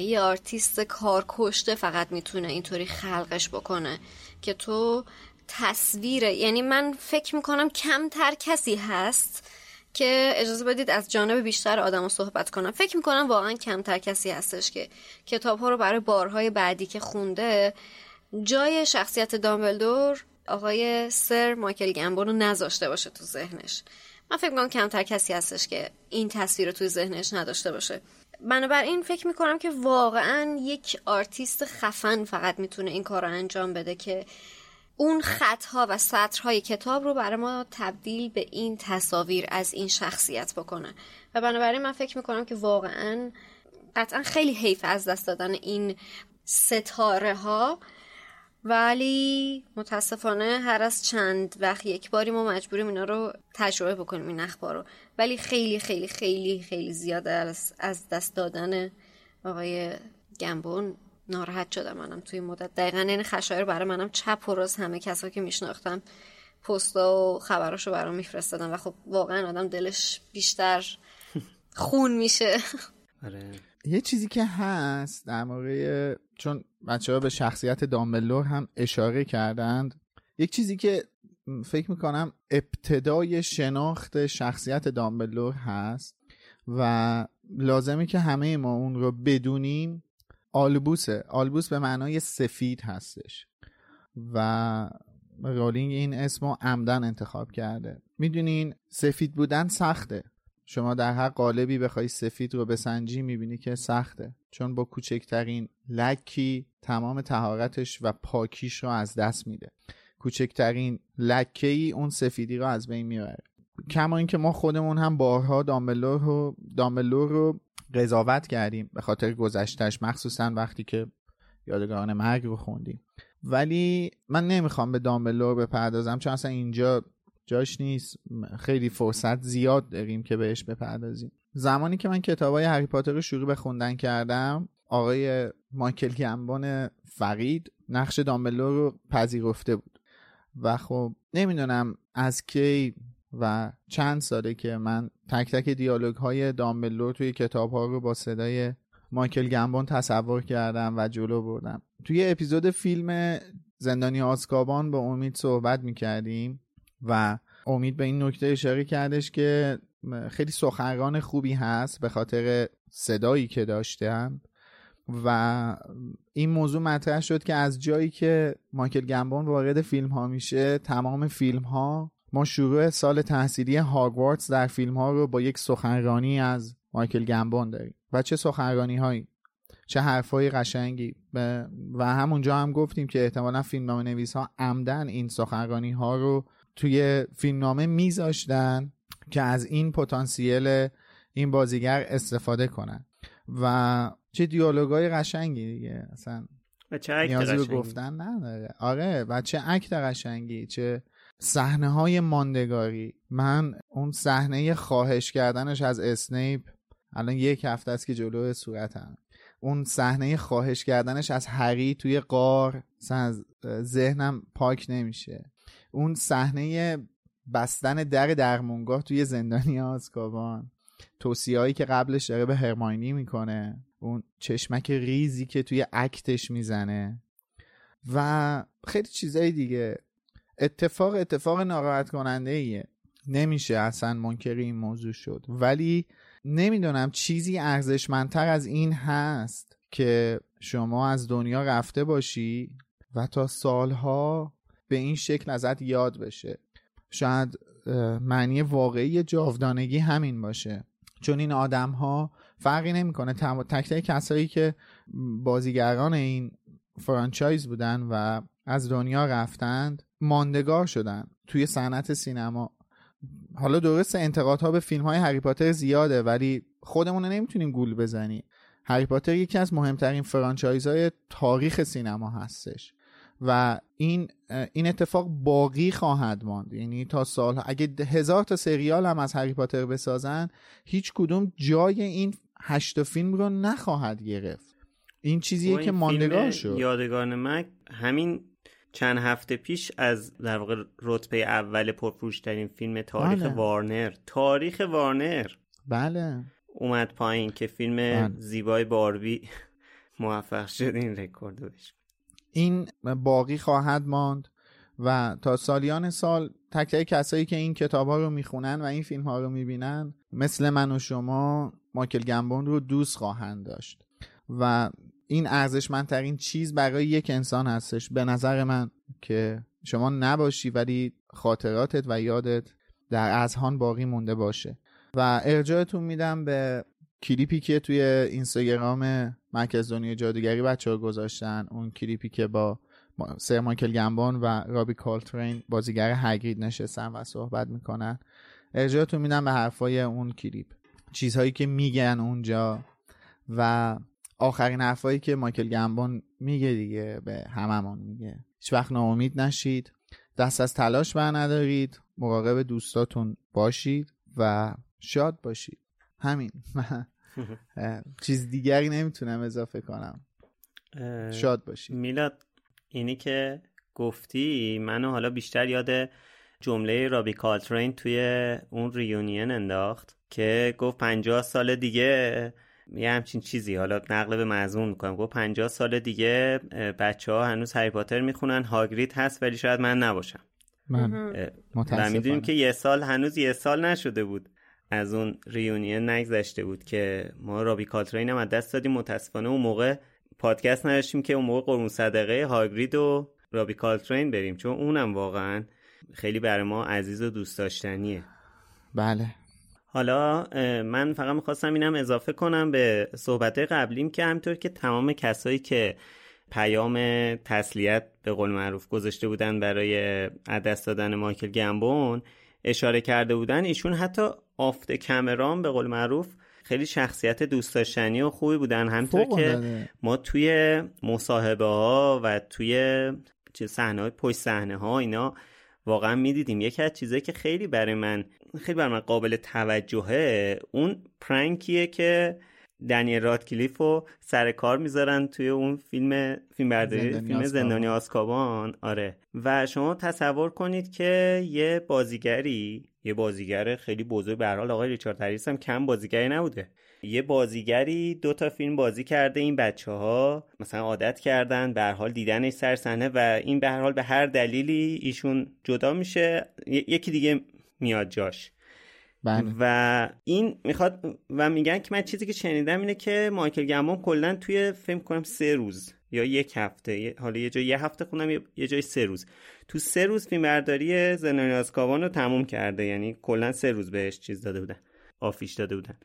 یه آرتیست کارکشته فقط می‌تونه اینطوری خلقش بکنه که تو تصویر یعنی من فکر می‌کنم کمتر کسی هست که اجازه بدید از جانب بیشتر آدما صحبت کنم. فکر می‌کنم واقعا کمتر کسی هستش که کتاب ها رو برای بارهای بعدی که خونده جای شخصیت دامبلدور آقای سر مایکل گمبون رو نذاشته باشه تو ذهنش. من فکر می‌کنم کمتر کسی هستش که این تصویر رو توی ذهنش نداشته باشه. بنابراین فکر می‌کنم که واقعا یک آرتیست خفن فقط می‌تونه این کار رو انجام بده که اون خطها و سطرهای کتاب رو برای ما تبدیل به این تصاویر از این شخصیت بکنه. و بنابراین من فکر می‌کنم که واقعا قطعا خیلی حیف از دست دادن این ستاره ها ولی متاسفانه هر از چند وقت یک باری ما مجبوریم اینا رو تجربه بکنیم این اخبار رو. ولی خیلی خیلی خیلی خیلی زیاده از دست دادن آقای گنبون ناراحت شدم منم توی مدت. دقیقا این خشایر برای منم چپ و راست همه کسا که میشناختم پستا و خبراشو برام میفرستادن و خب واقعا آدم دلش بیشتر خون میشه. آره. یه چیزی که هست در مورد چون بچه ها به شخصیت دامبلور هم اشاره کردند یک چیزی که فکر می‌کنم ابتدای شناخت شخصیت دامبلور هست و لازمی که همه ما اون رو بدونیم آلبوسه آلبوس به معنای سفید هستش و رولینگ این اسم رو عمدن انتخاب کرده. می‌دونین سفید بودن سخته. شما در هر قالبی بخوای سفید رو بسنجی می‌بینی که سخته. چون با کوچکترین لکی تمام تهارتش و پاکیش رو از دست میده. کوچکترین لکه ای اون سفیدی رو از بین می‌بره. کما اینکه ما خودمون هم بارها دامبلور رو دامبلور رو قضاوت کردیم. به خاطر گذشتش مخصوصا وقتی که یادگاران مرگ رو خوندیم. ولی من نمی‌خوام به دامبلور بپردازم. چون اصلا اینجا جاش نیست. خیلی فرصت زیاد داریم که بهش بپردازیم. زمانی که من کتاب های هری پاتر رو شروع به خوندن کردم آقای مایکل گمبان فقید نقش دامبلور رو پذیرفته بود. و خب نمی‌دونم از کی و چند ساله که من تک تک دیالوگ های دامبلور توی کتاب ها رو با صدای مایکل گمبون تصور کردم و جلو بردم. توی اپیزود فیلم زندانی آسکابان با امید صحبت می‌کردیم. و امید به این نکته اشاره کردش که خیلی سخنران خوبی هست به خاطر صدایی که داشتن و این موضوع مطرح شد که از جایی که مایکل گمبون وارد فیلم ها میشه تمام فیلم ها ما شروع سال تحصیلی هاگوارتس در فیلم ها رو با یک سخنرانی از مایکل گمبون داریم. و چه سخنرانی هایی چه حرفای قشنگی. و همونجا هم گفتیم که احتمالا فیلمنامه نویس ها عمدن این سخنرانی ها رو توی فیلمنامه میذاشتن که از این پتانسیل این بازیگر استفاده کنن. و چه دیالوگای قشنگی دیگه. اصلا چه نیازی به گفتن نداره. آره و چه عکت قشنگی چه صحنه های ماندگاری. من اون صحنه خواهش کردنش از اسنیپ الان یک هفته است که جلو صورتم. اون صحنه خواهش کردنش از هری توی قار از ذهنم پاک نمیشه. اون صحنه بستن در درمونگاه توی زندانی آزکابان توصیه که قبلش داره به هرماینی می‌کنه. اون چشمک ریزی که توی اکتش می‌زنه. و خیلی چیزایی دیگه. اتفاق اتفاق ناراحت کننده ایه نمیشه اصلا منکر این موضوع شد. ولی نمی‌دونم چیزی ارزشمندتر از این هست که شما از دنیا رفته باشی و تا سالها به این شکل ازت یاد بشه. شاید معنی واقعی جاودانگی همین باشه. چون این آدم ها فرقی نمی‌کنه. تک تک کسایی که بازیگران این franchise بودن و از دنیا رفتند ماندگار شدن توی صنعت سینما. حالا درست انتقادها به فیلم های هری زیاده ولی خودمون نمی‌تونیم گول بزنیم هری پاتر یکی از مهمترین franchise های تاریخ سینما هستش. و این این اتفاق باقی خواهد ماند. یعنی تا سال اگه هزار تا سریال هم از هری پاتر بسازن هیچ کدوم جای این هشت فیلم رو نخواهد گرفت. این چیزیه که ماندگار شد. یادگان مک همین چند هفته پیش از در واقع رتبه اول پرفروشترین فیلم تاریخ بله. وارنر. تاریخ وارنر. بله. اومد پایین که فیلم بله. زیبای باربی موفق شد این رکورد بشه این باقی خواهد ماند و تا سالیان سال تک تک کسایی که این کتاب ها رو می‌خونن و این فیلم ها رو می‌بینن مثل من و شما ماکل گمبون رو دوست خواهند داشت. و این ارزشمندترین چیز برای یک انسان هستش به نظر من که شما نباشی ولی خاطراتت و یادت در اذهان باقی مونده باشه. و ارجاعتون میدم به کلیپی که توی اینستاگرام مرکز دنیا جادوگری بچه ها گذاشتن اون کلیپی که با سر مایکل گمبان و رابی کالترین بازیگر هگرید نشستن و صحبت می‌کنن. ارجاعتون میدم به حرفای اون کلیپ. چیزهایی که میگن اونجا و آخرین حرفایی که مایکل گمبون میگه دیگه به هممون میگه. هیچ وقت ناامید نشید. دست از تلاش بر ندارید مراقب دوستاتون باشید و شاد باشید. همین. چیز دیگری نمی‌تونم اضافه کنم. شاد باشی. میلاد اینی که گفتی منو حالا بیشتر یاد جمله رابی کالترین توی اون ریونین انداخت که گفت پنجاه سال دیگه یه همچین چیزی. حالا نقل به مضمون می‌کنم. گفت پنجاه سال دیگه بچه ها هنوز هری پاتر می‌خونن. هاگرید هست ولی شاید من نباشم. من. و می‌دونیم که یه سال هنوز یه سال نشده بود. از اون ریونین نگذشته بود که ما رابی کالترین هم از دست دادیم. متاسفانه اون موقع پادکست نداشتیم که اون موقع قرون صدقه هاگرید و رابی کالترین بریم. چون اونم واقعا خیلی برای ما عزیز و دوست داشتنیه. بله. حالا من فقط می‌خواستم اینم اضافه کنم به صحبت قبلیم که همطور که تمام کسایی که پیام تسلیت به قول معروف گذاشته بودن برای دست دادن مایکل گمبون اشاره کرده بودن ایشون حتی آفت کمران به قول معروف خیلی شخصیت دوست داشتنی و خوبی بودن. همطور که ما توی مصاحبه ها و توی صحنه های پشت صحنه ها اینا واقعا می‌دیدیم. یکی از چیزایی که خیلی برای من خیلی برای من قابل توجهه اون پرنکیه که دنیل رادکلیف رو سر کار می‌ذارن توی اون فیلم فیلم برداری فیلم زندانی آسکابان آره. و شما تصور کنید که یه بازیگری یه بازیگر خیلی بزرگ به حال آقای ریچارد هریس هم کم بازیگری نبوده. یه بازیگری دو تا فیلم بازی کرده این بچه ها مثلا عادت کردن به حال دیدنش سر صحنه و این به حال به هر دلیلی ایشون جدا میشه. یکی دیگه میاد جاش. بله. و این می‌خواد و میگن که من چیزی که شنیدم اینه که مایکل گمون کلا توی فیلم کنم سه روز یا یک هفته حالا یه جای یه هفته خونم یه جای سه روز تو سه روز فیلم برداری زنانی آسکابان رو تموم کرده یعنی کلا سه روز بهش چیز داده بودن آفیش داده بودن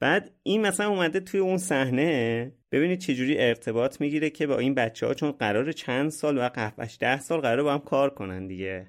بعد این مثلا اومده توی اون صحنه ببینید چجوری ارتباط می‌گیره که با این بچه ها چون قرار چند سال و قهوهش ده سال قرار با هم کار کنن دیگه.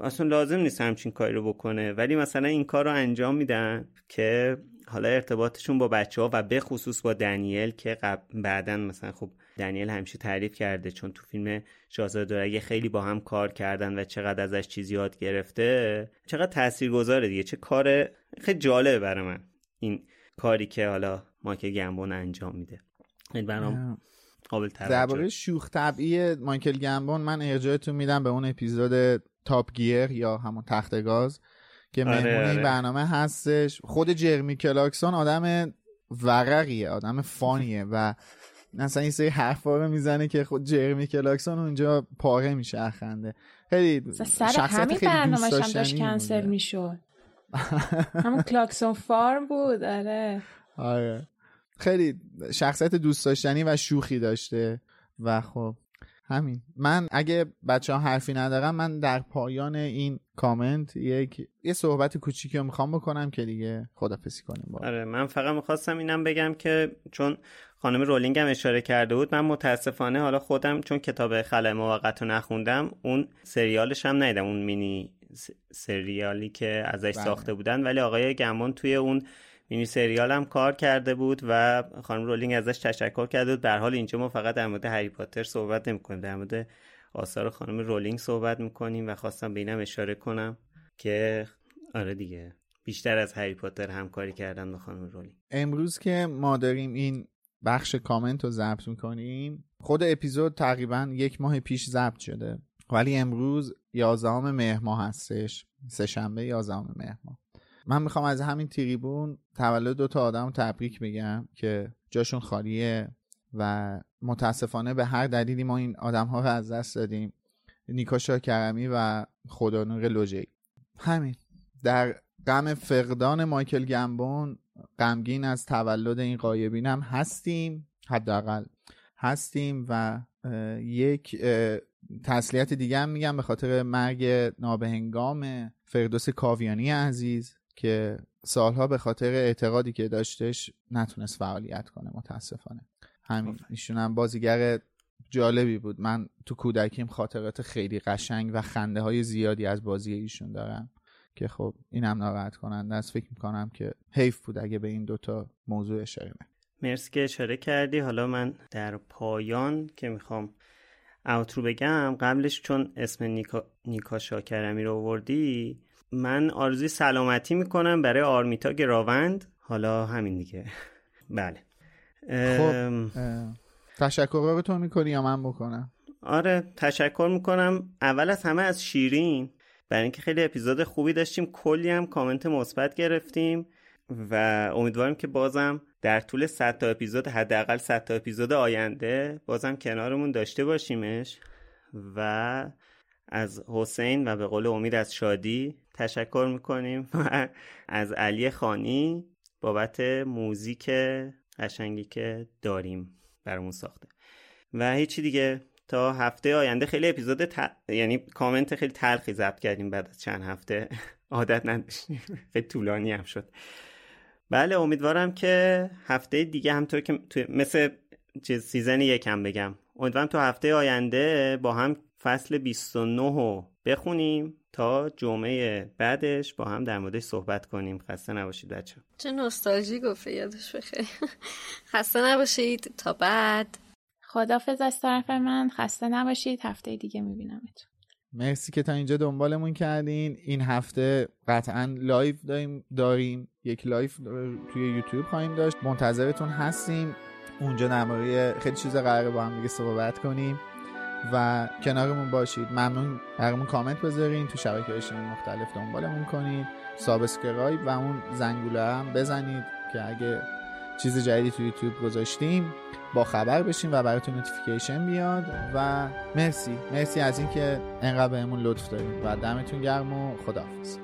اصلا لازم نیست همچین کاری رو بکنه. ولی مثلا این کار رو انجام میدن که حالا ارتباطشون با بچه ها و به خصوص با دنیل که بعدا مثلا خب دنیل همیشه تعریف کرده چون تو فیلم شاهزاده دورگه خیلی با هم کار کردن و چقدر ازش چیزی یاد گرفته چقدر تاثیرگذاره دیگه. چه کار خیلی جالبه برای من. این کاری که حالا مایکل گمبون انجام میده. برام قابل درباره شوخ طبعی مایکل گمبون من ارجاعتون میدم به اون اپیزود Top Gear یا همون تخت گاز که آره مهمون این آره. برنامه هستش. خود جرمی کلارکسون آدم ورقیه آدم fun ـیه و مثلا این سری حرفا رو می‌زنه که خود جرمی کلارکسون اونجا پاره میشه از خنده. خیلی سر همین برنامه هم داشت کنسل می‌شد. همون Clarkson's Farm بود آره. آره. خیلی شخصیت دوست داشتنی و شوخی داشته و خب همین. من اگه بچه ها حرفی ندارم من در پایان این کامنت یک یه صحبت کوچیکی رو می‌خوام بکنم که دیگه خدافسی کنیم با. آره من فقط می‌خواستم اینم بگم که چون خانم رولینگ هم اشاره کرده بود من متاسفانه حالا خودم چون کتاب خلای موقت رو نخوندم اون سریالش هم ندیدم اون مینی سریالی که ازش بله. ساخته بودن. ولی آقای گمان توی اون مینی سریال هم کار کرده بود و خانم رولینگ ازش تشکر کرده بود. در حال اینجا ما فقط در مورد هری پاتر صحبت نمی‌کنیم. در مورد آثار خانم رولینگ صحبت می‌کنیم و خواستم به اینم اشاره کنم که آره دیگه بیشتر از هری پاتر همکاری کردن با خانم رولینگ. امروز که ما داریم این بخش کامنت رو ضبط می‌کنیم خود اپیزود تقریبا یک ماه پیش ضبط شده. ولی امروز یازدهم مهر ماه هستش. سه‌شنبه یازدهم مهر ماه. من می‌خوام از همین تریبون تولد دو تا آدم تبریک بگم که جاشون خالیه و متاسفانه به هر دلیلی ما این آدم ها رو از دست دادیم. نیکا کرمی و خدانور لوجی همین. در غم فقدان مایکل گمبون غمگین از تولد این قایبین هم هستیم. حداقل هستیم و یک تسلیت دیگه هم میگم به خاطر مرگ نابهنگام فردوس کاویانی عزیز که سالها به خاطر اعتقادی که داشتش نتونست فعالیت کنه متاسفانه. همین. ایشون هم بازیگر جالبی بود. من تو کودکیم خاطرات خیلی قشنگ و خنده های زیادی از بازی ایشون دارم که خب اینم ناراحت کننده است. فکر می‌کنم که حیف بود اگه به این دوتا موضوع اشاره مرسی که اشاره کردی. حالا من در پایان که می‌خوام اوترو بگم قبلش چون اسم نیکا, نیکا شاکرمی رو آوردی من آرزوی سلامتی می‌کنم برای آرمیتا گراوند. حالا همین دیگه. بله. خب تشکر می‌کنی یا من بکنم؟ آره تشکر می‌کنم. اول از همه از شیرین. برای اینکه خیلی اپیزود خوبی داشتیم کلی هم کامنت مثبت گرفتیم و امیدوارم که بازم در طول 100 تا اپیزود حداقل 100 تا اپیزود آینده بازم کنارمون داشته باشیمش و از حسین و به قول امید از شادی تشکر می‌کنیم و از علی خانی بابت موزیک قشنگی که داریم برامون ساخته. و هیچی دیگه. تا هفته آینده خیلی اپیزود یعنی کامنت خیلی تلخی ضبط کردیم بعد از چند هفته. عادت نداشتیم. خیلی طولانی هم شد. بله امیدوارم که هفته دیگه همطور که مثل چیز season یکم بگم. امیدوارم تو هفته آینده با هم فصل 29 رو بخونیم تا جمعه بعدش با هم در موردش صحبت کنیم. خسته نباشید بچه چه نوستالژی گفته یادش بخیر. خسته نباشید. تا بعد. خدافظ از طرف من. خسته نباشید. هفته دیگه میبینمت مرسی که تا اینجا دنبالمون کردین. این هفته قطعا live داریم, داریم. یک live توی یوتیوب خواهیم داشت. منتظرتون هستیم. اونجا نماره خیلی چیزا قراره با هم دیگه صحبت کنیم. و کنارمون باشید. ممنون. برامون کامنت بذارین. تو شبکه اجتماعی مختلف دنبالمون کنید subscribe و اون زنگوله هم بزنید که اگه چیز جدیدی تو یوتیوب گذاشتیم با خبر بشیم و براتون notification بیاد و مرسی. مرسی از اینکه انقدر بهمون لطف دارید و دمتون گرم و خداحافظ.